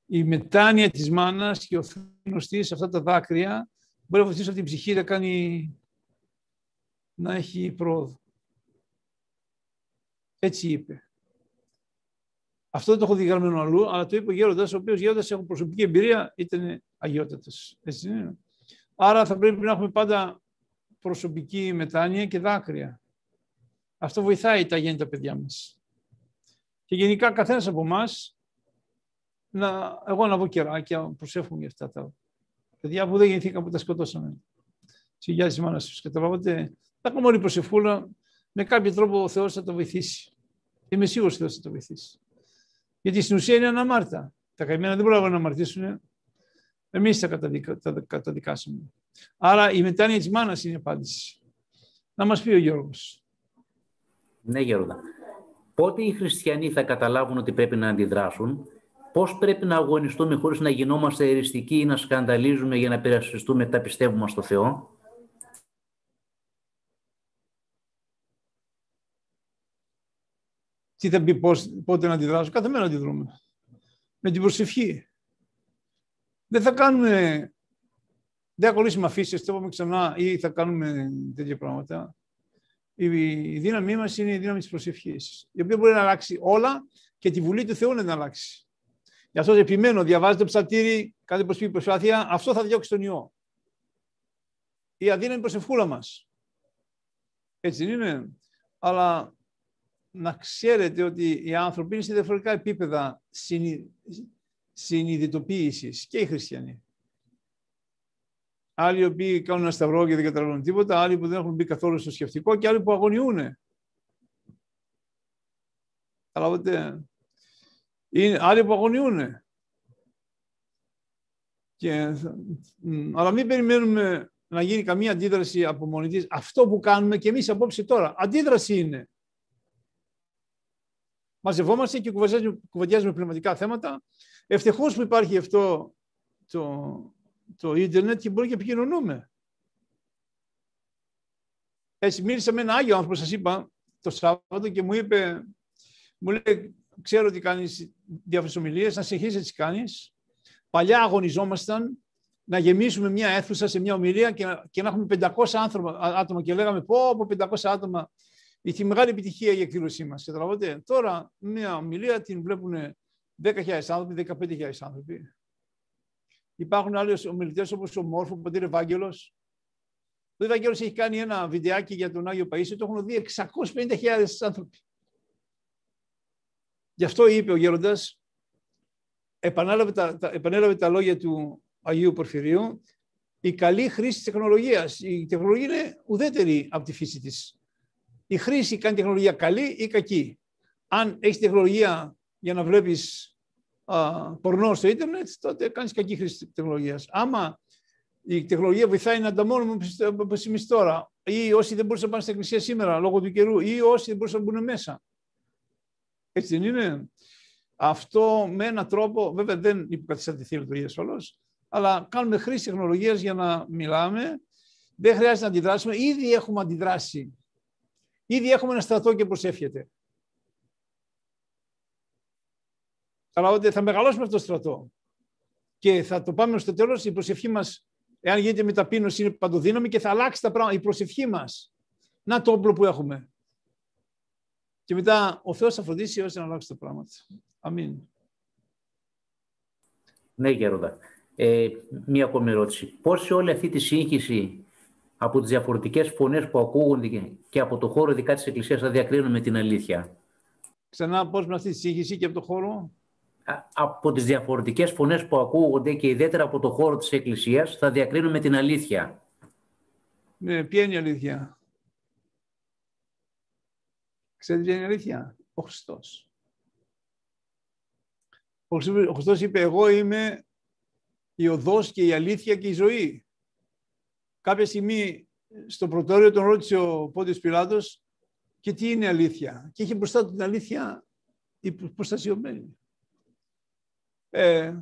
Η μετάνοια της μάνας και ο φρύνος της, αυτά τα δάκρυα, μπορεί να βοηθήσει αυτή την ψυχή να κάνει, να έχει πρόοδο. Έτσι είπε. Αυτό το έχω δει γραμμένο αλλού, αλλά το είπε ο Γέροντας, ο οποίος Γέροντας έχω προσωπική εμπειρία, ήταν αγιότατο. Έτσι είναι. Άρα θα πρέπει να έχουμε πάντα προσωπική μετάνοια και δάκρυα. Αυτό βοηθάει τα γέννητα παιδιά μας. Και γενικά καθένας από εμάς, να, εγώ να βγω κεράκια, προσεύχομαι για αυτά τα παιδιά που δεν γεννηθήκαν που τα σκοτώσαμε. Συγγνώμη της μάνας τους. Καταλάβατε, θα έχουμε όλη προσευχούλα, με κάποιο τρόπο ο Θεός θα το βοηθήσει. Είμαι σίγουρος ότι ο Θεός θα το βοηθήσει. Γιατί στην ουσία είναι αναμάρτα. Τα καημένα δεν μπορούν να αμαρτήσουν. Εμείς τα, καταδικα, τα καταδικάσουμε. Άρα η μετάνοια της μάνας είναι η απάντηση. Να μας πει ο Γιώργος. Ναι, Γιώργο. Πότε οι χριστιανοί θα καταλάβουν ότι πρέπει να αντιδράσουν, πώς πρέπει να αγωνιστούμε χωρίς να γινόμαστε εριστικοί ή να σκανδαλίζουμε για να περασπιστούμε τα πιστεύουμε στο Θεό; Τι θα πει πώς, πότε να αντιδράσω. Κάθε μέρα αντιδρούμε. Με την προσευχή. Δεν θα κάνουμε... Δεν θα κολλήσουμε αφήσεις, θα ξανά ή θα κάνουμε τέτοια πράγματα. Η δύναμή μας είναι η δύναμη της προσευχής, η οποία μπορεί να αλλάξει όλα και τη Βουλή του Θεού να αλλάξει. Γι' αυτό επιμένω, διαβάζετε ψατήρι, κάντε προσφυγή προσπάθεια, αυτό θα διώξει τον ιό. Η αδύναμη προσευχούλα μας. Έτσι είναι; Αλλά να ξέρετε ότι οι άνθρωποι είναι σε διαφορετικά επίπεδα συνειδητοποίησης και οι χριστιανοί. Άλλοι οι οποίοι κάνουν ένα σταυρό και δεν καταλαβαίνουν τίποτα, άλλοι που δεν έχουν μπει καθόλου στο σκεφτικό και άλλοι που αγωνιούν. Καταλάβετε. Είναι άλλοι που αγωνιούν. Και, αλλά μην περιμένουμε να γίνει καμία αντίδραση από μόνη της. Αυτό που κάνουμε και εμείς απόψε τώρα. Αντίδραση είναι μαζευόμαστε και κουβεντιάζουμε πνευματικά θέματα. Ευτυχώς που υπάρχει αυτό το, το ίντερνετ και μπορεί και επικοινωνούμε. Έτσι, μίλησα με ένα Άγιο άνθρωπο, σας είπα, το Σάββατο και μου είπε, μου λέει, ξέρω ότι κάνεις διάφορες ομιλίες, να συνεχίσεις να τις κάνεις. Παλιά αγωνιζόμασταν να γεμίσουμε μια αίθουσα σε μια ομιλία και να, και να έχουμε 500 άνθρωπα, άτομα και λέγαμε πω από 500 άτομα Είχε μεγάλη επιτυχία η εκδήλωσή μας. Καταλαβαίνετε. Τώρα, μια ομιλία την βλέπουν 10.000 άνθρωποι, 15.000 άνθρωποι. Υπάρχουν άλλοι ομιλητές όπως ο Μόρφο, ο Πατήρ Ευάγγελος. Ο Ευάγγελος έχει κάνει ένα βιντεάκι για τον Άγιο Παίσιο, το έχουν δει 650.000 άνθρωποι. Γι' αυτό είπε ο Γέροντας, επανέλαβε τα, τα, επανέλαβε τα λόγια του Αγίου Πορφυρίου, η καλή χρήση της τεχνολογίας. Η τεχνολογία είναι ουδέτερη από τη φύση της η χρήση κάνει τεχνολογία καλή ή κακή. Αν έχεις τεχνολογία για να βλέπεις πορνό στο ίντερνετ, τότε κάνεις κακή χρήση της τεχνολογίας. Άμα η τεχνολογία βοηθάει να ανταμώνουμε όπως εμείς τώρα, ή όσοι δεν μπορούσαν να πάνε στην εκκλησία σήμερα λόγω του καιρού, ή όσοι δεν μπορούσαν να μπουν μέσα. Έτσι δεν είναι. Αυτό με έναν τρόπο, βέβαια δεν υποκαθιστά τη θεία λειτουργία ασφαλώ, αλλά κάνουμε χρήση τεχνολογίας για να μιλάμε. Δεν χρειάζεται να αντιδράσουμε. Ήδη έχουμε αντιδράσει Ήδη έχουμε ένα στρατό και προσεύχεται. Αλλά ότι θα μεγαλώσουμε αυτό το στρατό. Και θα το πάμε στο τέλος. Η προσευχή μας, εάν γίνεται με ταπείνωση, είναι παντοδύναμη και θα αλλάξει τα πράγματα. Η προσευχή μας. Να το όπλο που έχουμε. Και μετά ο Θεός θα φροντίσει ώστε να αλλάξει τα πράγματα. Αμήν. Ναι, Γέροντα. Ε, μία ακόμη ερώτηση. Πώς σε όλη αυτή τη σύγχυση από τις διαφορετικές φωνές που ακούγονται και από το χώρο ειδικά της Εκκλησίας θα διακρίνουμε την αλήθεια; Ξανά πώς με αυτή τη σύγχυση και από το χώρο; Από τις διαφορετικές φωνές που ακούγονται και ιδιαίτερα από το χώρο της Εκκλησίας θα διακρίνουμε την αλήθεια. Ναι, ποια είναι η αλήθεια; Ξέρετε ποια είναι η αλήθεια; Ο Χριστός. Ο Χριστός είπε εγώ είμαι η οδός και η αλήθεια και η ζωή. Κάποια στιγμή στο πρωτόριο τον ρώτησε ο Πόντιος Πιλάτος και τι είναι αλήθεια; Και είχε μπροστά του την αλήθεια υποστασιωμένοι. Ε,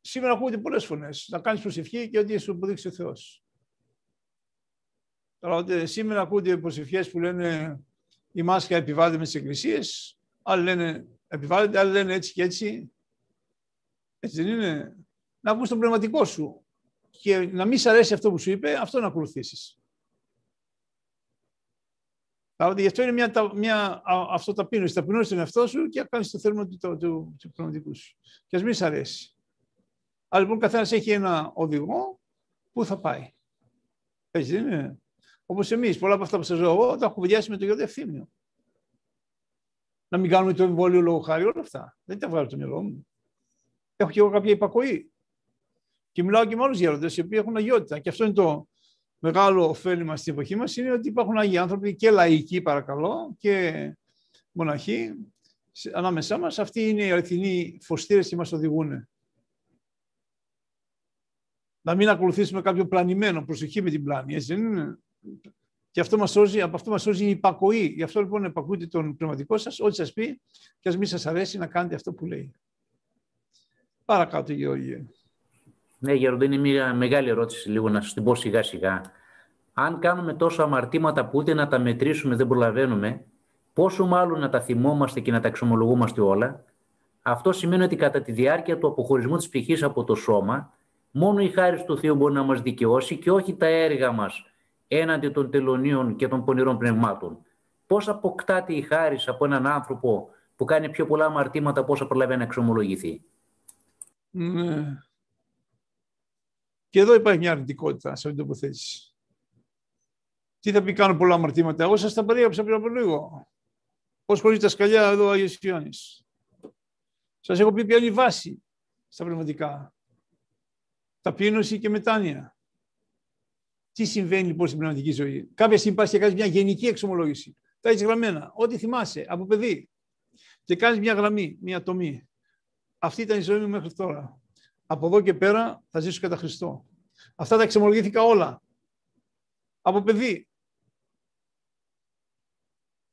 σήμερα ακούγονται πολλές φωνές. Να κάνεις προσευχή και ό,τι σου αποδείξει ο Θεός. Τώρα, σήμερα ακούγονται προσευχές που λένε η μάσκα επιβάλλεται μες τις εκκλησίες, άλλοι λένε επιβάλλεται, άλλοι λένε έτσι και έτσι. Έτσι δεν είναι. Να ακούς τον πνευματικό σου και να μην σ' αρέσει αυτό που σου είπε, αυτό να ακολουθήσεις. Δηλαδή, γι' αυτό είναι μια, μια αυτοταπείνωση. Ταπεινώσει τον εαυτό σου και κάνεις το θέλημα του, του, του, του πνευματικού σου. Και ας μην σ' αρέσει. Αλλά λοιπόν, καθένας έχει ένα οδηγό που θα πάει. Έτσι δεν είναι. Όπως εμείς, πολλά από αυτά που σας λέω εγώ, τα έχω βιάσει με το γιο ευθύμιο. Να μην κάνουμε το εμβόλιο λόγω χάρη, όλα αυτά. Δεν τα βγάλω το μυαλό μου. Έχω και εγώ κάποια υπακοή. Και μιλάω και με άλλους γέροντες οι οποίοι έχουν αγιότητα. Και αυτό είναι το μεγάλο ωφέλιμα στην εποχή μας, είναι ότι υπάρχουν άγιοι άνθρωποι και λαϊκοί, παρακαλώ, και μοναχοί ανάμεσά μας. Αυτοί είναι οι αληθινοί φωστήρες και μας οδηγούν. Να μην ακολουθήσουμε κάποιο πλανημένο, προσοχή με την πλάνη, έτσι δεν είναι; Και αυτό μας σώζει, από αυτό μας σώζει η υπακοή. Γι' αυτό λοιπόν επακούτε τον πνευματικό σας, ό,τι σας πει και ας μην σας αρέσει να κάνετε αυτό που λέει. Παρακάτω, Γεώργια. Ναι, Γεροντή, είναι μια μεγάλη ερώτηση λίγο να σας την πω σιγά σιγά. Αν κάνουμε τόσο αμαρτήματα που ούτε να τα μετρήσουμε δεν προλαβαίνουμε, πόσο μάλλον να τα θυμόμαστε και να τα εξομολογούμαστε όλα, αυτό σημαίνει ότι κατά τη διάρκεια του αποχωρισμού της ψυχής από το σώμα, μόνο η χάρη του Θεού μπορεί να μας δικαιώσει και όχι τα έργα μας έναντι των τελωνίων και των πονηρών πνευμάτων. Πώς αποκτάται η χάρη από έναν άνθρωπο που κάνει πιο πολλά αμαρτήματα από όσα προλαβαίνει να εξομολογηθεί; Ναι. Και εδώ υπάρχει μια αρνητικότητα σε αυτήν την τοποθέτηση. Τι θα πει κάνω πολλά αμαρτήματα. Εγώ σας τα περίεψα πριν από λίγο. Πώς χωρίζει τα σκαλιά εδώ ο Άγιος Ιωάννης. Σας έχω πει ποια είναι η βάση στα πνευματικά. Ταπείνωση και μετάνοια. Τι συμβαίνει λοιπόν στην πνευματική ζωή. Κάποια στιγμή πα και κάνεις μια γενική εξομολόγηση. Τα έχεις γραμμένα. Ό,τι θυμάσαι από παιδί. Και κάνεις μια γραμμή, μια τομή. Αυτή ήταν η ζωή μου μέχρι τώρα. Από εδώ και πέρα θα ζήσω κατά Χριστό. Αυτά τα εξομολογήθηκα όλα. Από παιδί.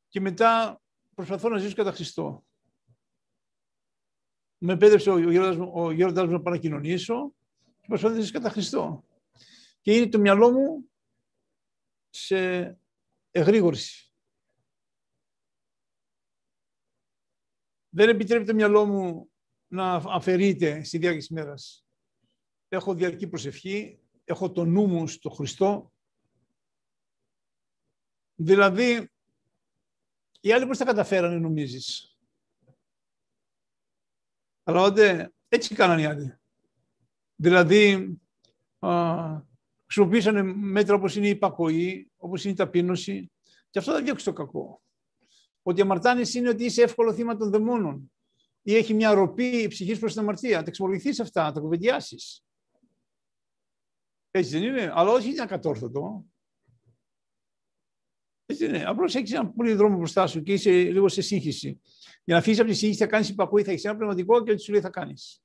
Και μετά προσπαθώ να ζήσω κατά Χριστό. Με επέτρεψε ο γέροντας μου, να παρακοινωνήσω και προσπαθώ να ζήσω κατά Χριστό και είναι το μυαλό μου σε εγρήγορση. Δεν επιτρέπει το μυαλό μου να αφαιρείται στη διάρκεια της μέρας. Έχω διαρκή προσευχή, έχω το νου μου στο Χριστό. Δηλαδή, οι άλλοι πώς τα καταφέρανε νομίζεις; Αλλά όταν έτσι κάνανε οι άλλοι. Δηλαδή, χρησιμοποίησαν μέτρα όπως είναι η υπακοή, όπως είναι η ταπείνωση και αυτό δεν διώξει το κακό. Ότι η αμαρτάνηση είναι ότι είσαι εύκολο θύμα των δαιμόνων ή έχει μια ροπή ψυχής προς την αμαρτία. Να τα εξομολογηθείς αυτά, να τα κουβεντιάσεις. Έτσι δεν είναι, αλλά όχι είναι ακατόρθωτο. Έτσι δεν είναι. Απλώς έχεις ένα πολύ δρόμο μπροστά σου και είσαι λίγο σε σύγχυση. Για να φύγεις από τη σύγχυση, θα κάνεις υπακοή, θα έχεις ένα πνευματικό και ό,τι σου λέει θα κάνεις.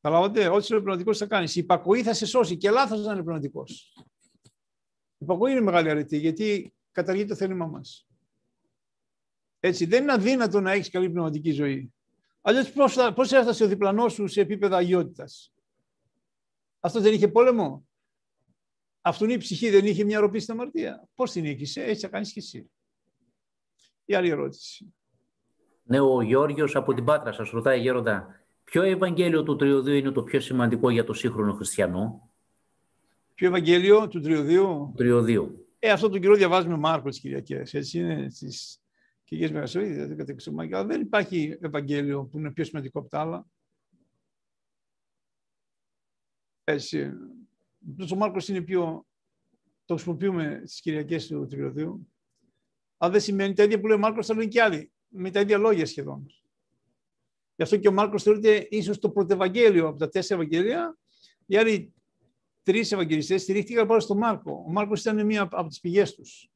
Καταλάβατε, ό,τι είναι πνευματικός θα κάνεις. Η υπακοή θα σε σώσει και λάθος να είναι πνευματικός. Η υπακοή είναι μεγάλη αρετή γιατί καταργεί το θέλημά μας. Έτσι, δεν είναι αδύνατο να έχεις καλή πνευματική ζωή. Αλλιώς πώς έφτασε ο διπλανός σου σε επίπεδα αγιότητας; Αυτός δεν είχε πόλεμο; Αυτόν η ψυχή δεν είχε μια ροπή στην αμαρτία. Πώς την είχε, έτσι θα κάνεις και εσύ. Η άλλη ερώτηση. Ναι, ο Γιώργος από την Πάτρα σας ρωτάει γέροντα, Ποιο Ευαγγέλιο του Τριωδίου είναι το πιο σημαντικό για το σύγχρονο χριστιανό; Ποιο Ευαγγέλιο του Τριωδίου; Τριωδίου. Ε, αυτό τον καιρό διαβάζουμε Μάρκος τις Κυριακές. Έτσι είναι στις Κυριακές Μεγασοίδη, δηλαδή Αλλά δεν υπάρχει Ευαγγέλιο που είναι πιο σημαντικό από τα άλλα. Έτσι. Ο Μάρκος είναι πιο... Το χρησιμοποιούμε στις Κυριακές του Τριωδίου. Αλλά δεν σημαίνει τα ίδια που λέει ο Μάρκος, θα λένε και άλλοι. Με τα ίδια λόγια σχεδόν. Γι' αυτό και ο Μάρκος θεωρείται ίσως το πρωτευαγγέλιο από τα τέσσερα Ευαγγέλια. Οι άλλοι τρεις Ευαγγελιστές στηρίχτηκαν πάνω στο Μάρκο. Ο Μάρκος ήταν μία από τις πηγές τους.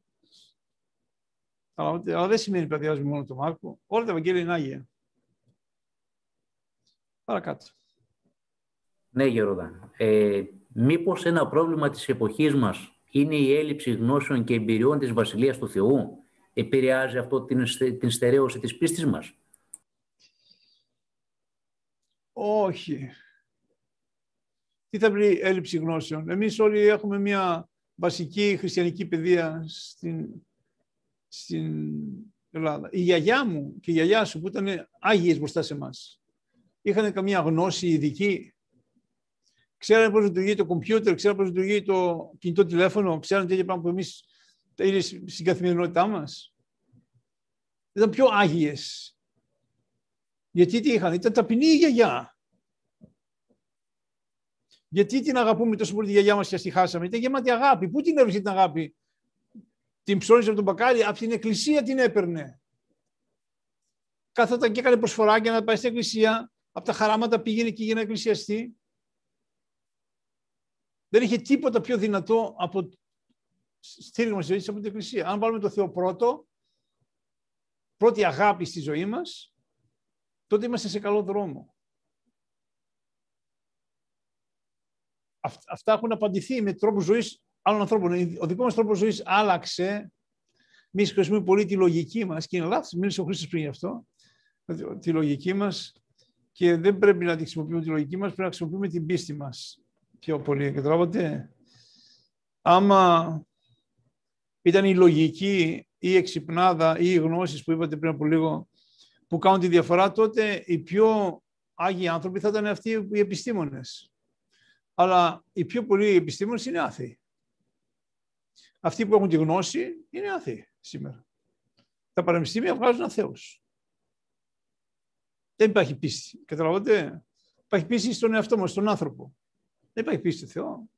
Αλλά, δεν σημαίνει ότι διαβάζουμε μόνο το Μάρκο. Όλα τα Ευαγγέλια είναι άγια. Παρακάτω. Ναι, Γερόδα. Ε, μήπως ένα πρόβλημα της εποχής μας είναι η έλλειψη γνώσεων και εμπειριών της Βασιλείας του Θεού; Επηρεάζει αυτό την, την στερέωση της πίστης μας; Όχι. Τι θα βρει έλλειψη γνώσεων; Εμείς όλοι έχουμε μια βασική χριστιανική παιδεία στην, στην Ελλάδα. Η γιαγιά μου και η γιαγιά σου που ήταν άγιες μπροστά σε εμάς. Είχαν καμία γνώση ειδική; Ξέρανε πώς λειτουργεί το κομπιούτερ, ξέρανε πώς λειτουργεί το κινητό τηλέφωνο, ξέρανε τέτοια πράγματα που εμείς είναι στην καθημερινότητά μας; Ήταν πιο άγιες. Γιατί τι είχαν, ήταν ταπεινή η γιαγιά. Γιατί την αγαπούμε τόσο πολύ τη γιαγιά μας και ας τη χάσαμε; Ήταν γεμάτη αγάπη. Πού την έβρισε την αγάπη; Την ψώνισε από τον μπακάλι, από την εκκλησία την έπαιρνε. Κάθονταν και έκανε προσφορά για να πάει στην εκκλησία. Από τα χαράματα πήγαινε και για να εκκλησιαστεί. Δεν είχε τίποτα πιο δυνατό από στήριγμα στη ζωή από την εκκλησία. Αν βάλουμε το Θεό πρώτο, πρώτη αγάπη στη ζωή μας, τότε είμαστε σε καλό δρόμο. Αυτά έχουν απαντηθεί με τρόπο ζωής άλλων ανθρώπων. Ο δικός μας τρόπος ζωής άλλαξε. Εμείς χρησιμοποιούμε πολύ τη λογική μας και είναι λάθος. Μίλησε ο Χρήστος πριν γι' αυτό. Τη λογική μας και δεν πρέπει να τη χρησιμοποιούμε τη λογική μας, πρέπει να χρησιμοποιούμε την πίστη μας πιο πολύ. Καταλάβατε; Άμα ήταν η λογική ή η εξυπνάδα ή οι γνώσεις που είπατε πριν από λίγο που κάνουν τη διαφορά, τότε οι πιο άγιοι άνθρωποι θα ήταν αυτοί οι επιστήμονες. Αλλά οι πιο πολλοί επιστήμονες είναι άθεοι. Αυτοί που έχουν τη γνώση είναι άθεοι σήμερα. Τα πανεπιστήμια βγάζουν αθέους. Δεν υπάρχει πίστη. Καταλαβαίνετε; Υπάρχει πίστη στον εαυτό μας, στον άνθρωπο. Δεν υπάρχει πίστη στο Θεό.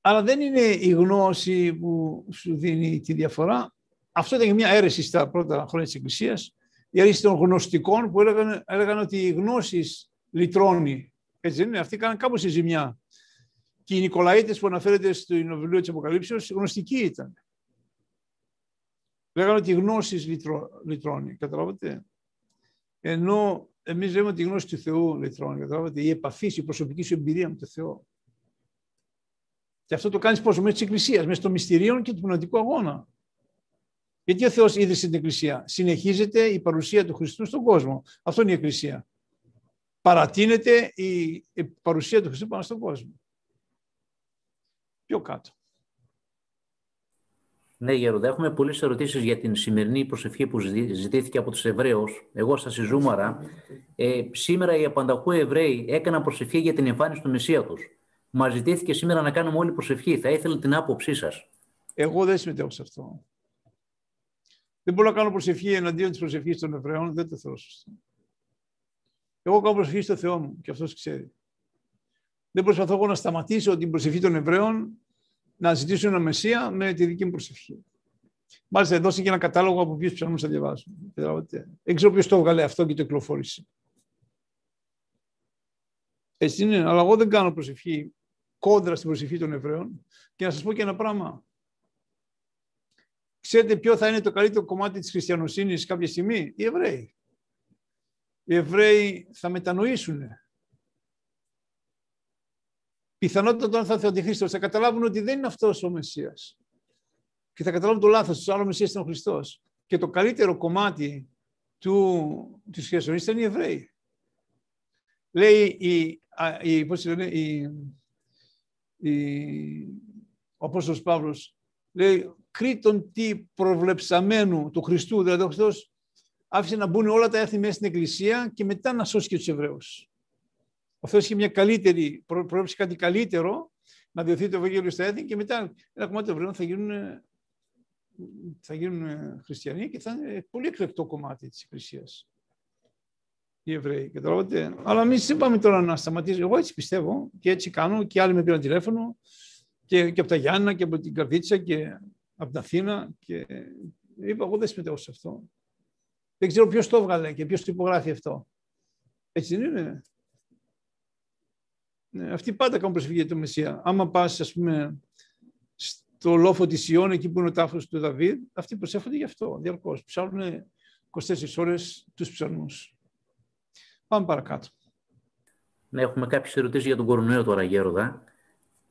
Αλλά δεν είναι η γνώση που σου δίνει τη διαφορά. Αυτό ήταν μια αίρεση στα πρώτα χρόνια της Εκκλησίας. Η αίρεση των γνωστικών που έλεγαν, έλεγαν ότι η γνώση λυτρώνει. Έτσι δεν είναι. Αυτοί κάναν κάπως η ζημιά. Και οι Νικολαίτες που αναφέρεται στο βιβλίο της Αποκαλύψεως γνωστικοί ήταν. Λέγανε ότι η γνώση λυτρώνει. Καταλάβατε; Ενώ εμείς λέμε ότι η γνώση του Θεού λυτρώνει. Καταλάβατε; Η επαφής, η προσωπική σου εμπειρία με τον Θεό. Και αυτό το κάνεις πώς, μέσα της Εκκλησίας, μέσα των μυστηρίων και του πνευματικού αγώνα. Γιατί ο Θεός είδε στην Εκκλησία; Συνεχίζεται η παρουσία του Χριστού στον κόσμο. Αυτό είναι η Εκκλησία. Παρατείνεται η παρουσία του Χριστού πάνω στον κόσμο. Πιο κάτω. Ναι, Γεροντά, έχουμε πολλές ερωτήσεις για την σημερινή προσευχή που ζητήθηκε από τους Εβραίους. Εγώ στα Σιζούμαρα. Ε, σήμερα οι απανταχού Εβραίοι έκαναν προσευχή για την εμφάνιση του Μεσσία τους. Μας ζητήθηκε σήμερα να κάνουμε όλη προσευχή. Θα ήθελα την άποψή σας. Εγώ δεν συμμετέχω σε αυτό. Δεν μπορώ να κάνω προσευχή εναντίον της προσευχής των Εβραίων. Δεν το θέλω σωστό. Εγώ κάνω προσευχή στο Θεό μου και αυτός ξέρει. Δεν προσπαθώ εγώ να σταματήσω την προσευχή των Εβραίων να ζητήσω ένα Μεσσία με τη δική μου προσευχή. Μάλιστα, δώσει και ένα κατάλογο από ποιους ψάχνουμε να διαβάσουν. Δεν ξέρω ποιος το έβγαλε αυτό και το κυκλοφόρησε. Έτσι είναι, αλλά εγώ δεν κάνω προσευχή κόντρα στην προσευχή των Εβραίων. Και να σας πω και ένα πράγμα. Ξέρετε ποιο θα είναι το καλύτερο κομμάτι της χριστιανοσύνης κάποια στιγμή; Οι Εβραίοι. Οι Εβραίοι θα μετανοήσουν. Πιθανότατα όταν θα έρθει ο Αντιχρίστος θα καταλάβουν ότι δεν είναι αυτός ο Μεσσίας. Και θα καταλάβουν το λάθος του. Άλλος Μεσσίας ήταν ο Χριστός. Και το καλύτερο κομμάτι του, της χριστιανοσύνης ήταν οι Εβραίοι. Λέει η, η, πώς λένε, η, ο Απόστολος Παύλος λέει κρίτον τι προβλεψαμένου του Χριστού, δηλαδή ο Χριστός άφησε να μπουν όλα τα έθνη μέσα στην Εκκλησία και μετά να σώσει και τους Εβραίους. Ο Θεός είχε μια καλύτερη, προβλέψει κάτι καλύτερο, να διωθεί το Ευαγγέλιο στα έθνη και μετά ένα κομμάτι των Εβραίων θα γίνουν, θα γίνουν χριστιανοί και θα είναι πολύ εκλεκτό κομμάτι της Εκκλησίας οι Εβραίοι. Καταλάβατε. Αλλά εμείς δεν πάμε τώρα να σταματήσουμε. Εγώ έτσι πιστεύω και έτσι κάνω και άλλοι με πήραν τηλέφωνο και, και από τα Γιάννα και από την Καρδίτσα και από την Αθήνα. Και είπα, εγώ δεν συμμετέχω σε αυτό. Δεν ξέρω ποιος το έβγαλε και ποιος το υπογράφει αυτό. Έτσι δεν είναι. Ναι, αυτοί πάντα κάνουν προσφυγή για το Μεσσία. Άμα πας, ας πούμε, στο λόφο της Ιών, εκεί που είναι ο τάφος του Δαβίδ, αυτοί προσέφονται γι' αυτό διαρκώς. Ψάχνουν 24 ώρες τους ψαλμού. Πάμε παρακάτω. Ναι, έχουμε κάποιες ερωτήσεις για τον κορονοϊό τώρα, Γέροδα.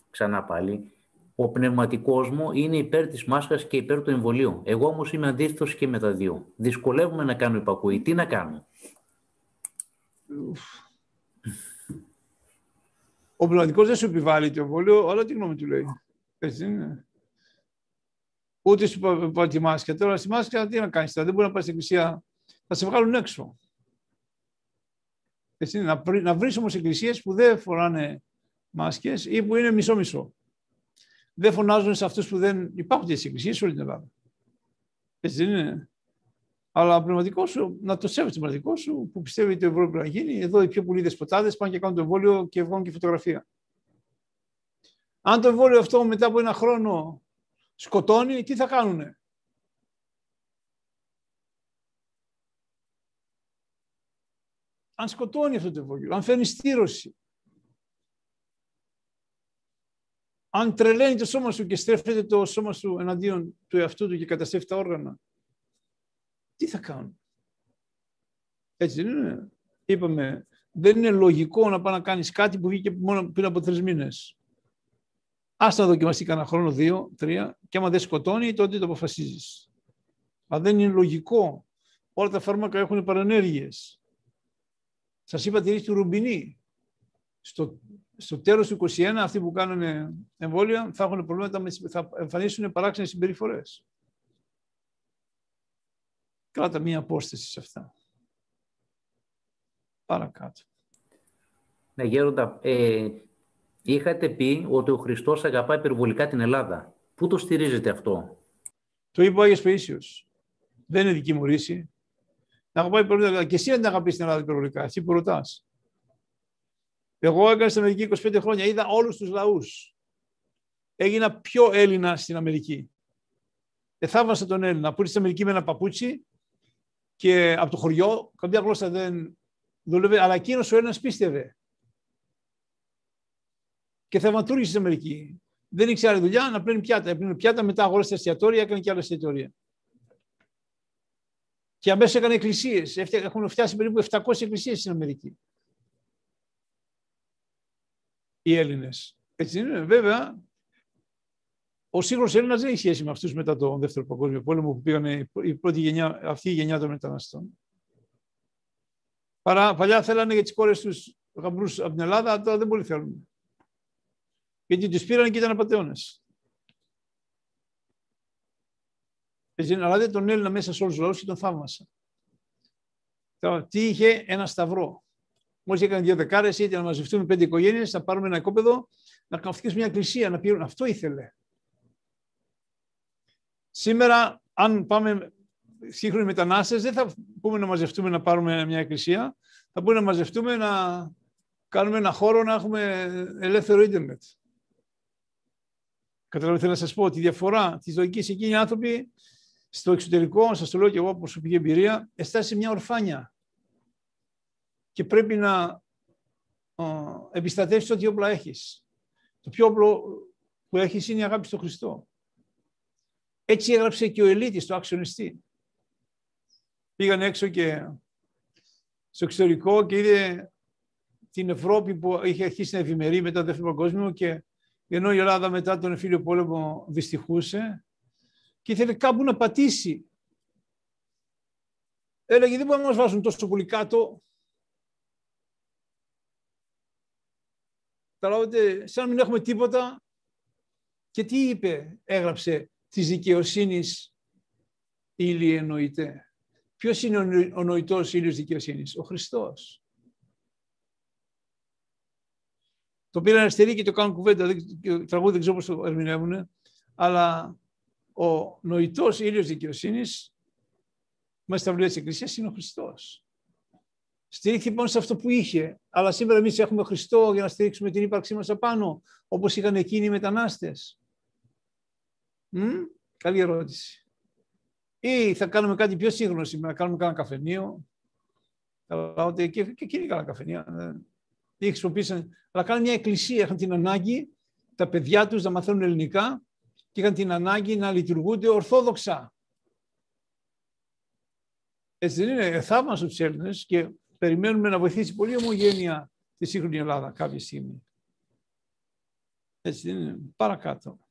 Ξανά πάλι. ο πνευματικός μου είναι υπέρ της μάσκας και υπέρ του εμβολίου. Εγώ όμως είμαι αντίθετος και με τα δύο. Δυσκολεύομαι να κάνω υπακούη. Τι να κάνω; Ο πνευματικό δεν σου επιβάλλει το εμβόλιο, αλλά τι γνώμη του λέει. Έτσι είναι. Ούτε σου είπα τη μάσκα. Τώρα στη μάσκα τι να κάνεις, δεν μπορεί να πάει στην εκκλησία, θα σε βγάλουν έξω. Έτσι είναι. Να, να βρεις όμως εκκλησίες που δεν φοράνε μάσκες ή που είναι μισό-μισό. Δεν φωνάζουν σε αυτούς που δεν υπάρχουν τέτοιες εκκλησίες σε όλη την Ελλάδα. Έτσι δεν είναι. Αλλά ο πνευματικός σου, να το σέβεσαι το πνευματικός σου, που πιστεύει ότι το εμβόλιο πρέπει να γίνει. Εδώ οι πιο πολλοί δεσποτάδε πάνε και κάνουν το εμβόλιο και βγάλουν και φωτογραφία. Αν το εμβόλιο αυτό μετά από ένα χρόνο σκοτώνει, τι θα κάνουνε; Αν σκοτώνει αυτό το εμβόλιο, αν φέρνει στήρωση, αν τρελαίνει το σώμα σου και στρέφεται το σώμα σου εναντίον του εαυτού του και καταστρέφει τα όργανα, τι θα κάνουν; Έτσι δεν είναι. Είπαμε, δεν είναι λογικό να πάει να κάνεις κάτι που βγήκε μόνο πριν από τρεις μήνες. Ας να δοκιμαστεί κανένα χρόνο, δύο, τρία, και άμα δεν σκοτώνει, τότε το αποφασίζεις. Αλλά δεν είναι λογικό. Όλα τα φάρμακα έχουν παρενέργειες. Σας είπα τη ρίση του Ρουμπινί. Στο, στο τέλος του 21, αυτοί που κάνουν εμβόλια θα έχουν προβλήματα, θα εμφανίσουν παράξενες συμπεριφορές. Κράτα μία απόσταση σε αυτά. Παρακάτω. Ναι, Γέροντα, ε, είχατε πει ότι ο Χριστός αγαπάει υπερβολικά την Ελλάδα. Πού το στηρίζετε αυτό; Το είπε ο Άγιος Παΐσιος. Δεν είναι δική μου ρίση. Να αγαπάει υπερβολικά. Και εσύ δεν την αγαπείς την Ελλάδα υπερβολικά. Εσύ που ρωτάς. Εγώ έκανα στην Αμερική 25 χρόνια. Είδα όλους τους λαούς. Έγινα πιο Έλληνα στην Αμερική. Εθάβασα τον Έλληνα. Που στην Αμερική με ένα παπούτσι και από το χωριό, καμιά γλώσσα δεν δούλευε, αλλά εκείνος ο ένα πίστευε. Και θαυματούργησε στην Αμερική. Δεν ήξερε άλλη δουλειά να πλένει πιάτα. Έπαιρνε πιάτα, μετά αγόρασε εστιατόρια, έκανε και άλλα εστιατόρια. Και αμέσως έκανε εκκλησίες. Έχουν φτάσει περίπου 700 εκκλησίες στην Αμερική. Οι Έλληνες. Έτσι είναι, βέβαια, ο σύγχρονο Έλληνας δεν έχει σχέση με αυτούς μετά τον Δεύτερο Παγκόσμιο Πόλεμο που πήγαν η πρώτη γενιά, αυτή η γενιά των μεταναστών. Παρά, παλιά θέλανε για τις κόρες τους γαμπρούς από την Ελλάδα, τώρα δεν πολύ θέλουν. Γιατί τους πήραν και ήταν απαταιώνες. Αλλά δεν τον Έλληνα μέσα σε όλους τους λαούς και τον θαύμασα. Τώρα, τι είχε ένα σταυρό. Μόλις έκανε δύο δεκάρες, είτε να μαζευτούν πέντε οικογένειες, να πάρουμε ένα οικόπεδο, να καυτικήσουμε μια εκκλησία, να πήρουν. Αυτό ήθελε. Σήμερα, αν πάμε σύγχρονοι μετανάστες, δεν θα πούμε να μαζευτούμε να πάρουμε μια εκκλησία, θα πούμε να μαζευτούμε να κάνουμε ένα χώρο να έχουμε ελεύθερο ίντερνετ. Καταλαβαίνετε, θέλω να σας πω τη διαφορά της λογικής εκείνοι οι άνθρωποι στο εξωτερικό, σας το λέω και εγώ από προσωπική εμπειρία, αισθάνεσαι μια ορφάνια και πρέπει να επιστατεύσεις ό,τι όπλα έχεις. Το πιο όπλο που έχεις είναι η αγάπη στον Χριστό. Έτσι έγραψε και ο Ελίτης, το αξιονιστή. Πήγαν έξω και στο εξωτερικό και είδε την Ευρώπη που είχε αρχίσει να ευημερεί μετά το Δεύτερο Παγκόσμιο και ενώ η Ελλάδα μετά τον εμφύλιο πόλεμο δυστυχούσε και ήθελε κάπου να πατήσει. Έλεγε δεν μπορούμε να μας βάζουν τόσο πολύ κάτω. Καταλάβετε, σαν να μην έχουμε τίποτα. Και τι είπε, έγραψε της δικαιοσύνης ύλη εννοείται. Ποιος είναι ο νοητός ήλιος δικαιοσύνης, ο Χριστός. Το πήραν αριστερή και το κάνουν κουβέντα, τραγούδι δεν ξέρω πώς το ερμηνεύουν, αλλά ο νοητός ήλιος δικαιοσύνης μέσα στα βιβλία της Εκκλησίας είναι ο Χριστός. Στηρίχθηκε πάνω σε αυτό που είχε, αλλά σήμερα εμείς έχουμε Χριστό για να στηρίξουμε την ύπαρξή μας απάνω, όπως είχαν εκείνοι οι μετανάστες. Μ; Καλή ερώτηση. Ή θα κάνουμε κάτι πιο σύγχρονο σήμερα, να κάνουμε κανένα καφενείο. και, και εκείνοι κάνουν καφενεία. Δεν χρησιμοποίησαν, αλλά κάνουν μια εκκλησία. Είχαν την ανάγκη τα παιδιά τους να μαθαίνουν ελληνικά και είχαν την ανάγκη να λειτουργούνται ορθόδοξα. Έτσι δεν είναι θαύμασο τους Έλληνες και περιμένουμε να βοηθήσει πολύ ομογένεια τη σύγχρονη Ελλάδα κάποια στιγμή. Έτσι δεν είναι. Παρακάτω.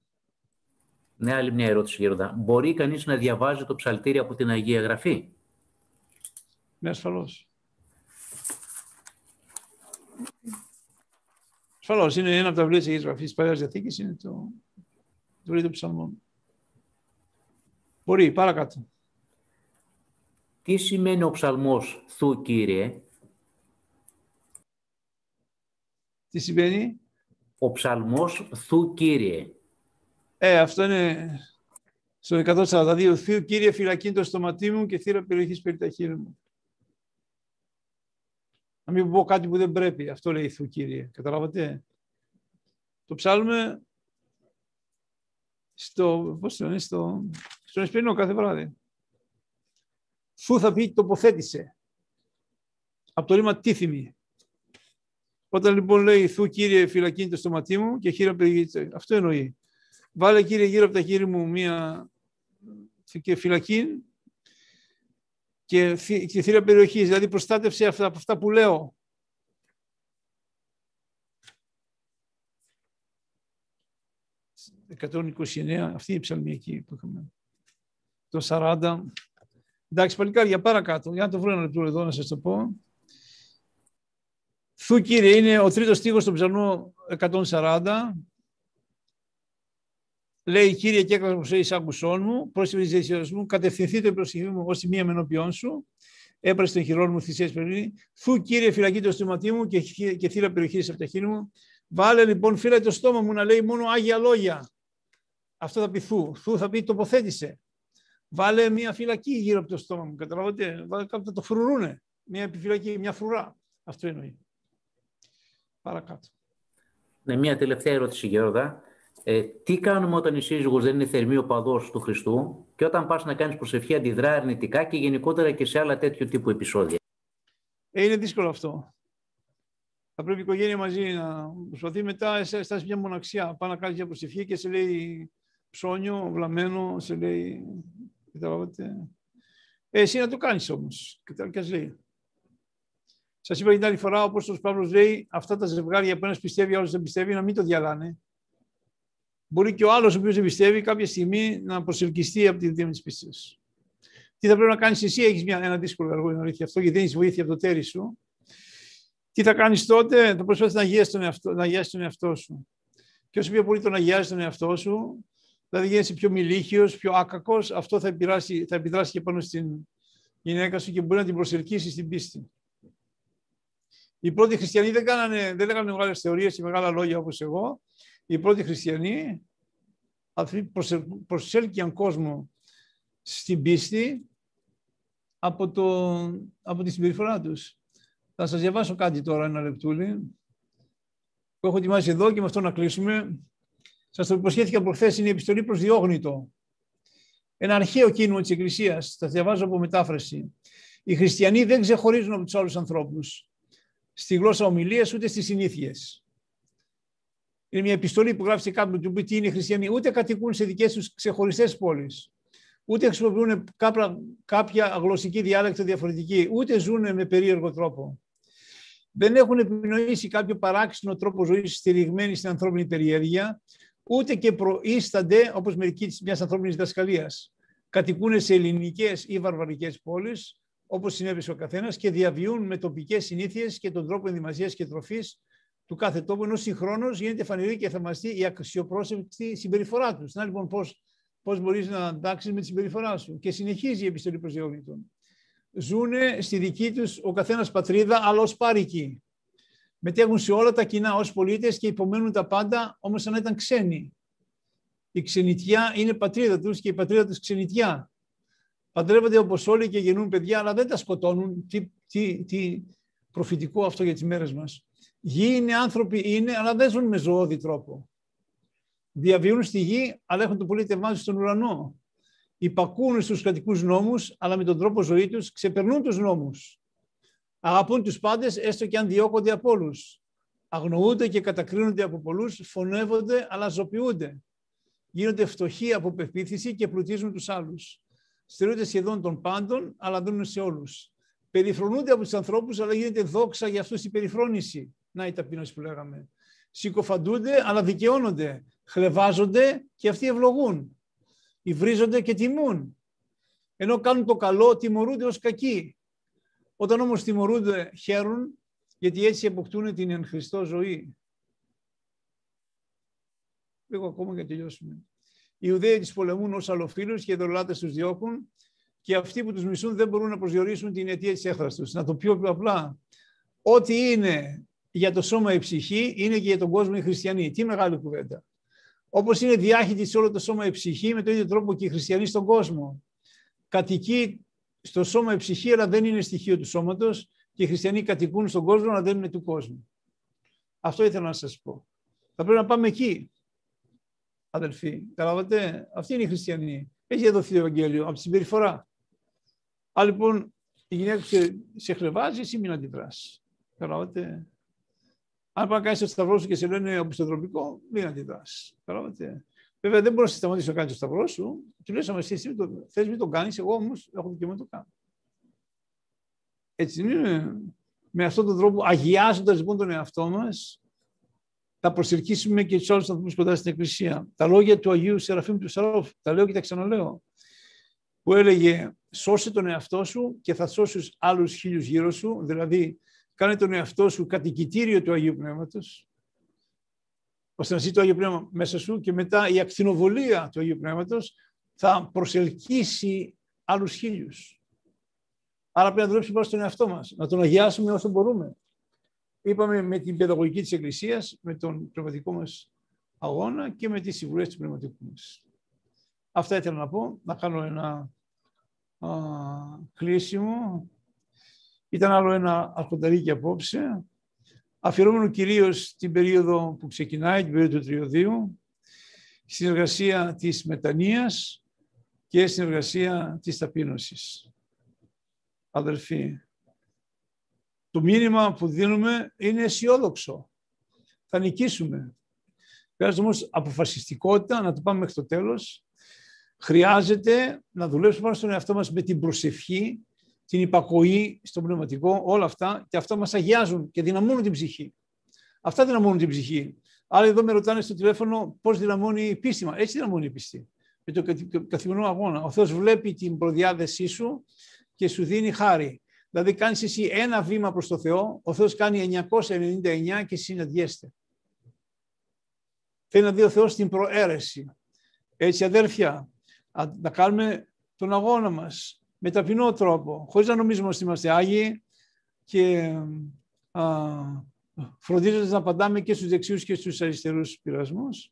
Ναι, άλλη μια ερώτηση, Γέροντα. Μπορεί κανείς να διαβάζει το ψαλτήρι από την Αγία Γραφή; Ναι, ασφαλώς. Ασφαλώς, είναι ένα από τα βιβλία της Αγίας Γραφής της Παλαιάς Διαθήκης, είναι το, το βιβλίο του ψαλμών. Μπορεί, παρακάτω. Τι σημαίνει ο ψαλμός «Θου Κύριε» Τι σημαίνει; Ο ψαλμός «Θου Κύριε». Ε, αυτό είναι στο 142. Θείου Κύριε φυλακή το στοματί μου και θύρα περιοχής περί τα χείλη μου. Να μην πω κάτι που δεν πρέπει. Αυτό λέει Θεού Κύριε. Καταλάβατε; Το ψάλουμε στο, πώς το είναι, στο, στον Εσπερινό κάθε βράδυ. Θου θα πει τοποθέτησε. Από το ρήμα τίθιμη. Όταν λοιπόν λέει Θου Κύριε φυλακή το στοματί μου και χείρα περιοχή. Αυτό εννοεί. Βάλε Κύριε γύρω από τα χείλη μου μία και φυλακή και, και θύρα περιοχής. Δηλαδή προστάτευσε αυτά, από αυτά που λέω. «129, αυτή η ψαλμή εκεί που είχαμε. Το 40. Εντάξει, παλικάρια, παρακάτω. Για να το βρω ένα λεπτό εδώ να σας το πω. Θου Κύριε είναι ο τρίτος στίχος του ψαλμού 140. Λέει Κύριε και έκανα προσέγγι σαν ακουσών μου, πρόσφυγε τη μου, κατευθυνθείτε προσοχή μου ως μία μενοποιών σου. Έπρασε τον χειρό μου θυσίες παιδί. Θου Κύριε φυλακή το στήματί μου και, και θύρα περιοχή από τα χείλη μου. Βάλε λοιπόν φύλλα το στόμα μου να λέει μόνο άγια λόγια. Αυτό θα πει θου. Θου θα πει τοποθέτησε. Βάλε μια φυλακή γύρω από το στόμα μου. Καταλαβαίνετε, βάλε κάπου το φρουρούνε. Μια επιφυλακή, μια φρουρά. Αυτό εννοεί. Παρακάτω. Ναι, μια τελευταία ερώτηση, Γεώργα. Ε, τι κάνουμε όταν η σύζυγος δεν είναι θερμή οπαδός του Χριστού και όταν πας να κάνεις προσευχή αντιδρά αρνητικά και γενικότερα και σε άλλα τέτοιο τύπου επεισόδια; Ε, είναι δύσκολο αυτό. Θα πρέπει η οικογένεια μαζί να προσπαθεί μετά, αισθάνεσαι μια μοναξιά. Πάει να κάνει μια προσευχή και σε λέει ψώνιο, βλαμμένο, σε λέει. Καταλάβατε. Ε, εσύ να το κάνεις όμως. Και ας λέει. Σας είπα την άλλη φορά, όπω ο Παύλος λέει, αυτά τα ζευγάρια που ένας πιστεύει, άλλος δεν πιστεύει, να μην το διαλάνε. Μπορεί και ο άλλος, ο οποίος δεν πιστεύει, κάποια στιγμή να προσελκυστεί από τη δύναμη της πίστης. Τι θα πρέπει να κάνεις εσύ, έχεις ένα δύσκολο έργο, είναι αλήθεια αυτό, γιατί δεν έχεις βοήθεια από το τέρι σου. Τι θα κάνεις τότε, θα προσπαθείς να αγιάσεις τον, εαυτό, να αγιάσεις τον εαυτό σου. Και όσο πιο πολύ τον αγιάζεις τον εαυτό σου, δηλαδή γίνεσαι πιο μιλίχιο, πιο άκακος, αυτό θα, επιδράσει, θα επιδράσει και πάνω στην γυναίκα σου και μπορεί να την προσελκύσεις στην πίστη. Οι πρώτοι χριστιανοί δεν, κάνανε, δεν λέγανε μεγάλες θεωρίες και μεγάλα λόγια όπως εγώ. Οι πρώτοι χριστιανοί αυτοί προσέλκυαν κόσμο στην πίστη από, το, από τη συμπεριφορά τους. Θα σας διαβάσω κάτι τώρα, ένα λεπτούλι, που έχω ετοιμάσει εδώ και με αυτό να κλείσουμε. Σας το υποσχέθηκα προχθές, είναι η επιστολή προς Διόγνητο. Ένα αρχαίο κίνημα της Εκκλησίας, θα διαβάζω από μετάφραση. Οι χριστιανοί δεν ξεχωρίζουν από τους άλλους ανθρώπους στη γλώσσα ομιλίας ούτε στις συνήθειες. Είναι μια επιστολή που γράφει σε κάποιον του πει τι είναι χριστιανοί. Ούτε κατοικούν σε δικές τους ξεχωριστές πόλεις. Ούτε χρησιμοποιούν κάποια, κάποια γλωσσική διάλεκτο διαφορετική. Ούτε ζουν με περίεργο τρόπο. Δεν έχουν επινοήσει κάποιο παράξενο τρόπο ζωής στηριγμένη στην ανθρώπινη περιέργεια, ούτε και προείστανται, όπως μερικοί της μιας ανθρώπινης διδασκαλίας. Κατοικούν σε ελληνικές ή βαρβαρικές πόλεις, όπως συνέβη ο καθένας και διαβιούν με τοπικές συνήθειες και τον τρόπο ενδυμασίας και τροφής του κάθε τόπου, ενώ συγχρόνως γίνεται φανερή και θαυμαστή η αξιοπρόσεκτη συμπεριφορά τους. Να λοιπόν πώς πώς μπορείς να αντάξεις με τη συμπεριφορά σου. Και συνεχίζει η επιστολή προς Διόγνητον. Ζούνε στη δική τους ο καθένας πατρίδα, αλλά ως πάρικοι. Μετέχουν σε όλα τα κοινά ως πολίτες και υπομένουν τα πάντα, όμως σαν να ήταν ξένοι. Η ξενιτιά είναι πατρίδα τους και η πατρίδα τους ξενιτιά παντρεύονται όπως όλοι και γεννούν παιδιά, αλλά δεν τα σκοτώνουν. Τι, τι, τι προφητικό αυτό για τις μέρες μας. Γη είναι άνθρωποι, είναι, αλλά δεν ζουν με ζωώδη τρόπο. Διαβιούν στη γη, αλλά έχουν το πολίτευμά τους στον ουρανό. Υπακούν στους κρατικούς νόμους, αλλά με τον τρόπο ζωή τους ξεπερνούν τους νόμους. Αγαπούν τους πάντες, έστω και αν διώκονται από όλους. Αγνοούνται και κατακρίνονται από πολλούς, φωνεύονται, αλλά ζωπιούνται. Γίνονται φτωχοί από πεποίθηση και πλουτίζουν τους άλλους στερούνται σχεδόν των πάντων, αλλά δίνουν σε όλους. Περιφρονούνται από τους ανθρώπους, αλλά γίνεται δόξα για αυτούς η περιφρόνηση. Να η ταπείνωση που λέγαμε. Συκοφαντούνται, αλλά δικαιώνονται. Χλεβάζονται και αυτοί ευλογούν. υβρίζονται και τιμούν. Ενώ κάνουν το καλό, τιμωρούνται ως κακοί. Όταν όμως τιμωρούνται, χαίρουν, γιατί έτσι αποκτούν την εν Χριστώ ζωή. Λίγο ακόμα για να τελειώσουμε. Οι Ιουδαίοι τις πολεμούν ως αλλοφίλους και οι δολάτες τους διώκουν και αυτοί που τους μισούν δεν μπορούν να προσδιορίσουν την αιτία της έχθρας τους. Να το πιο απλά. Ό,τι είναι για το σώμα η ψυχή, είναι και για τον κόσμο οι χριστιανοί. Τι μεγάλη κουβέντα. Όπως είναι διάχυτη σε όλο το σώμα η ψυχή, με τον ίδιο τρόπο και οι χριστιανοί στον κόσμο. Κατοικεί στο σώμα η ψυχή, αλλά δεν είναι στοιχείο του σώματος, και οι χριστιανοί κατοικούν στον κόσμο, αλλά δεν είναι του κόσμου. Αυτό ήθελα να σας πω. Θα πρέπει να πάμε εκεί, αδελφοί. Καταλάβατε, αυτοί είναι οι χριστιανοί. Έχει δοθεί το Ευαγγέλιο από τη συμπεριφορά. Αν λοιπόν η γυναίκα σε, σε χρεβάζει, εσύ μην αντιδράσει. Καταλάβατε; Αν πάει να κάνει το σταυρό σου και σε λένε οπισθοδρομικό, μην αντιδράσει. Καταλάβατε; Βέβαια δεν μπορεί να σταματήσει να κάνει το σταυρό σου. Του λε, εσύ, εσύ το, θες μην το κάνεις, εγώ όμως έχω δικαίωμα να το κάνω. Έτσι είναι. Με αυτόν τον τρόπο, αγιάζοντας λοιπόν τον εαυτό μας, θα προσελκύσουμε και τους άλλους ανθρώπους κοντά στην Εκκλησία. Τα λόγια του Αγίου Σεραφείμ του Σαρόφ, τα λέω και τα ξαναλέω, που έλεγε σώσε τον εαυτό σου και θα σώσεις άλλους χίλιους γύρω σου, δηλαδή κάνε τον εαυτό σου κατοικητήριο του Αγίου Πνεύματος, ώστε να ζει το Αγίο Πνεύμα μέσα σου και μετά η ακτινοβολία του Αγίου Πνεύματος θα προσελκύσει άλλους χίλιους. Άρα πρέπει να δουλέψουμε πάνω στον εαυτό μας, να τον αγιάσουμε όσο μπορούμε. Είπαμε με την παιδαγωγική της Εκκλησίας, με τον πνευματικό μας αγώνα και με τις συμβουλές του πνευματικού μας. Αυτά ήθελα να πω, να κάνω ένα α, κλείσιμο. Ήταν άλλο ένα αρχονταρίκι απόψε, αφιερώμενο κυρίως την περίοδο που ξεκινάει, την περίοδο του τριωδίου, στην εργασία της μετανοίας και στην εργασία της ταπείνωσης. Αδελφοί, το μήνυμα που δίνουμε είναι αισιόδοξο. Θα νικήσουμε. Χρειάζεται όμως αποφασιστικότητα να το πάμε μέχρι το τέλος. Χρειάζεται να δουλέψουμε πάνω στον εαυτό μας με την προσευχή, την υπακοή στον πνευματικό, όλα αυτά, και αυτά μας αγιάζουν και δυναμώνουν την ψυχή. Αυτά δυναμώνουν την ψυχή. Άλλοι εδώ με ρωτάνε στο τηλέφωνο πώς δυναμώνει η πίστη Έτσι δυναμώνει η πίστη. Με το καθημερινό αγώνα. Ο Θεός βλέπει την προδιάδεσή σου και σου δίνει χάρη. Δηλαδή κάνεις εσύ ένα βήμα προς το Θεό, ο Θεός κάνει 999 και συναντιέστε. Θέλει να δει ο Θεός την προαίρεση. Έτσι αδέρφια, να κάνουμε τον αγώνα μας με ταπεινό τρόπο, χωρίς να νομίζουμε ότι είμαστε Άγιοι και α, φροντίζοντας να απαντάμε και στους δεξιούς και στους αριστερούς πειρασμούς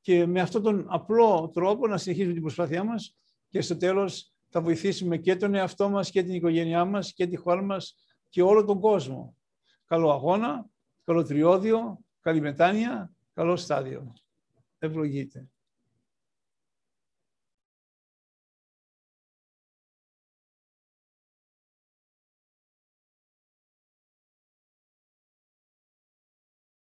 και με αυτόν τον απλό τρόπο να συνεχίσουμε την προσπάθειά μας και στο τέλος θα βοηθήσουμε και τον εαυτό μας και την οικογένειά μας και τη χώρα μας και όλο τον κόσμο. Καλό αγώνα, καλό τριώδιο, καλή μετάνοια, καλό στάδιο. Ευλογείτε.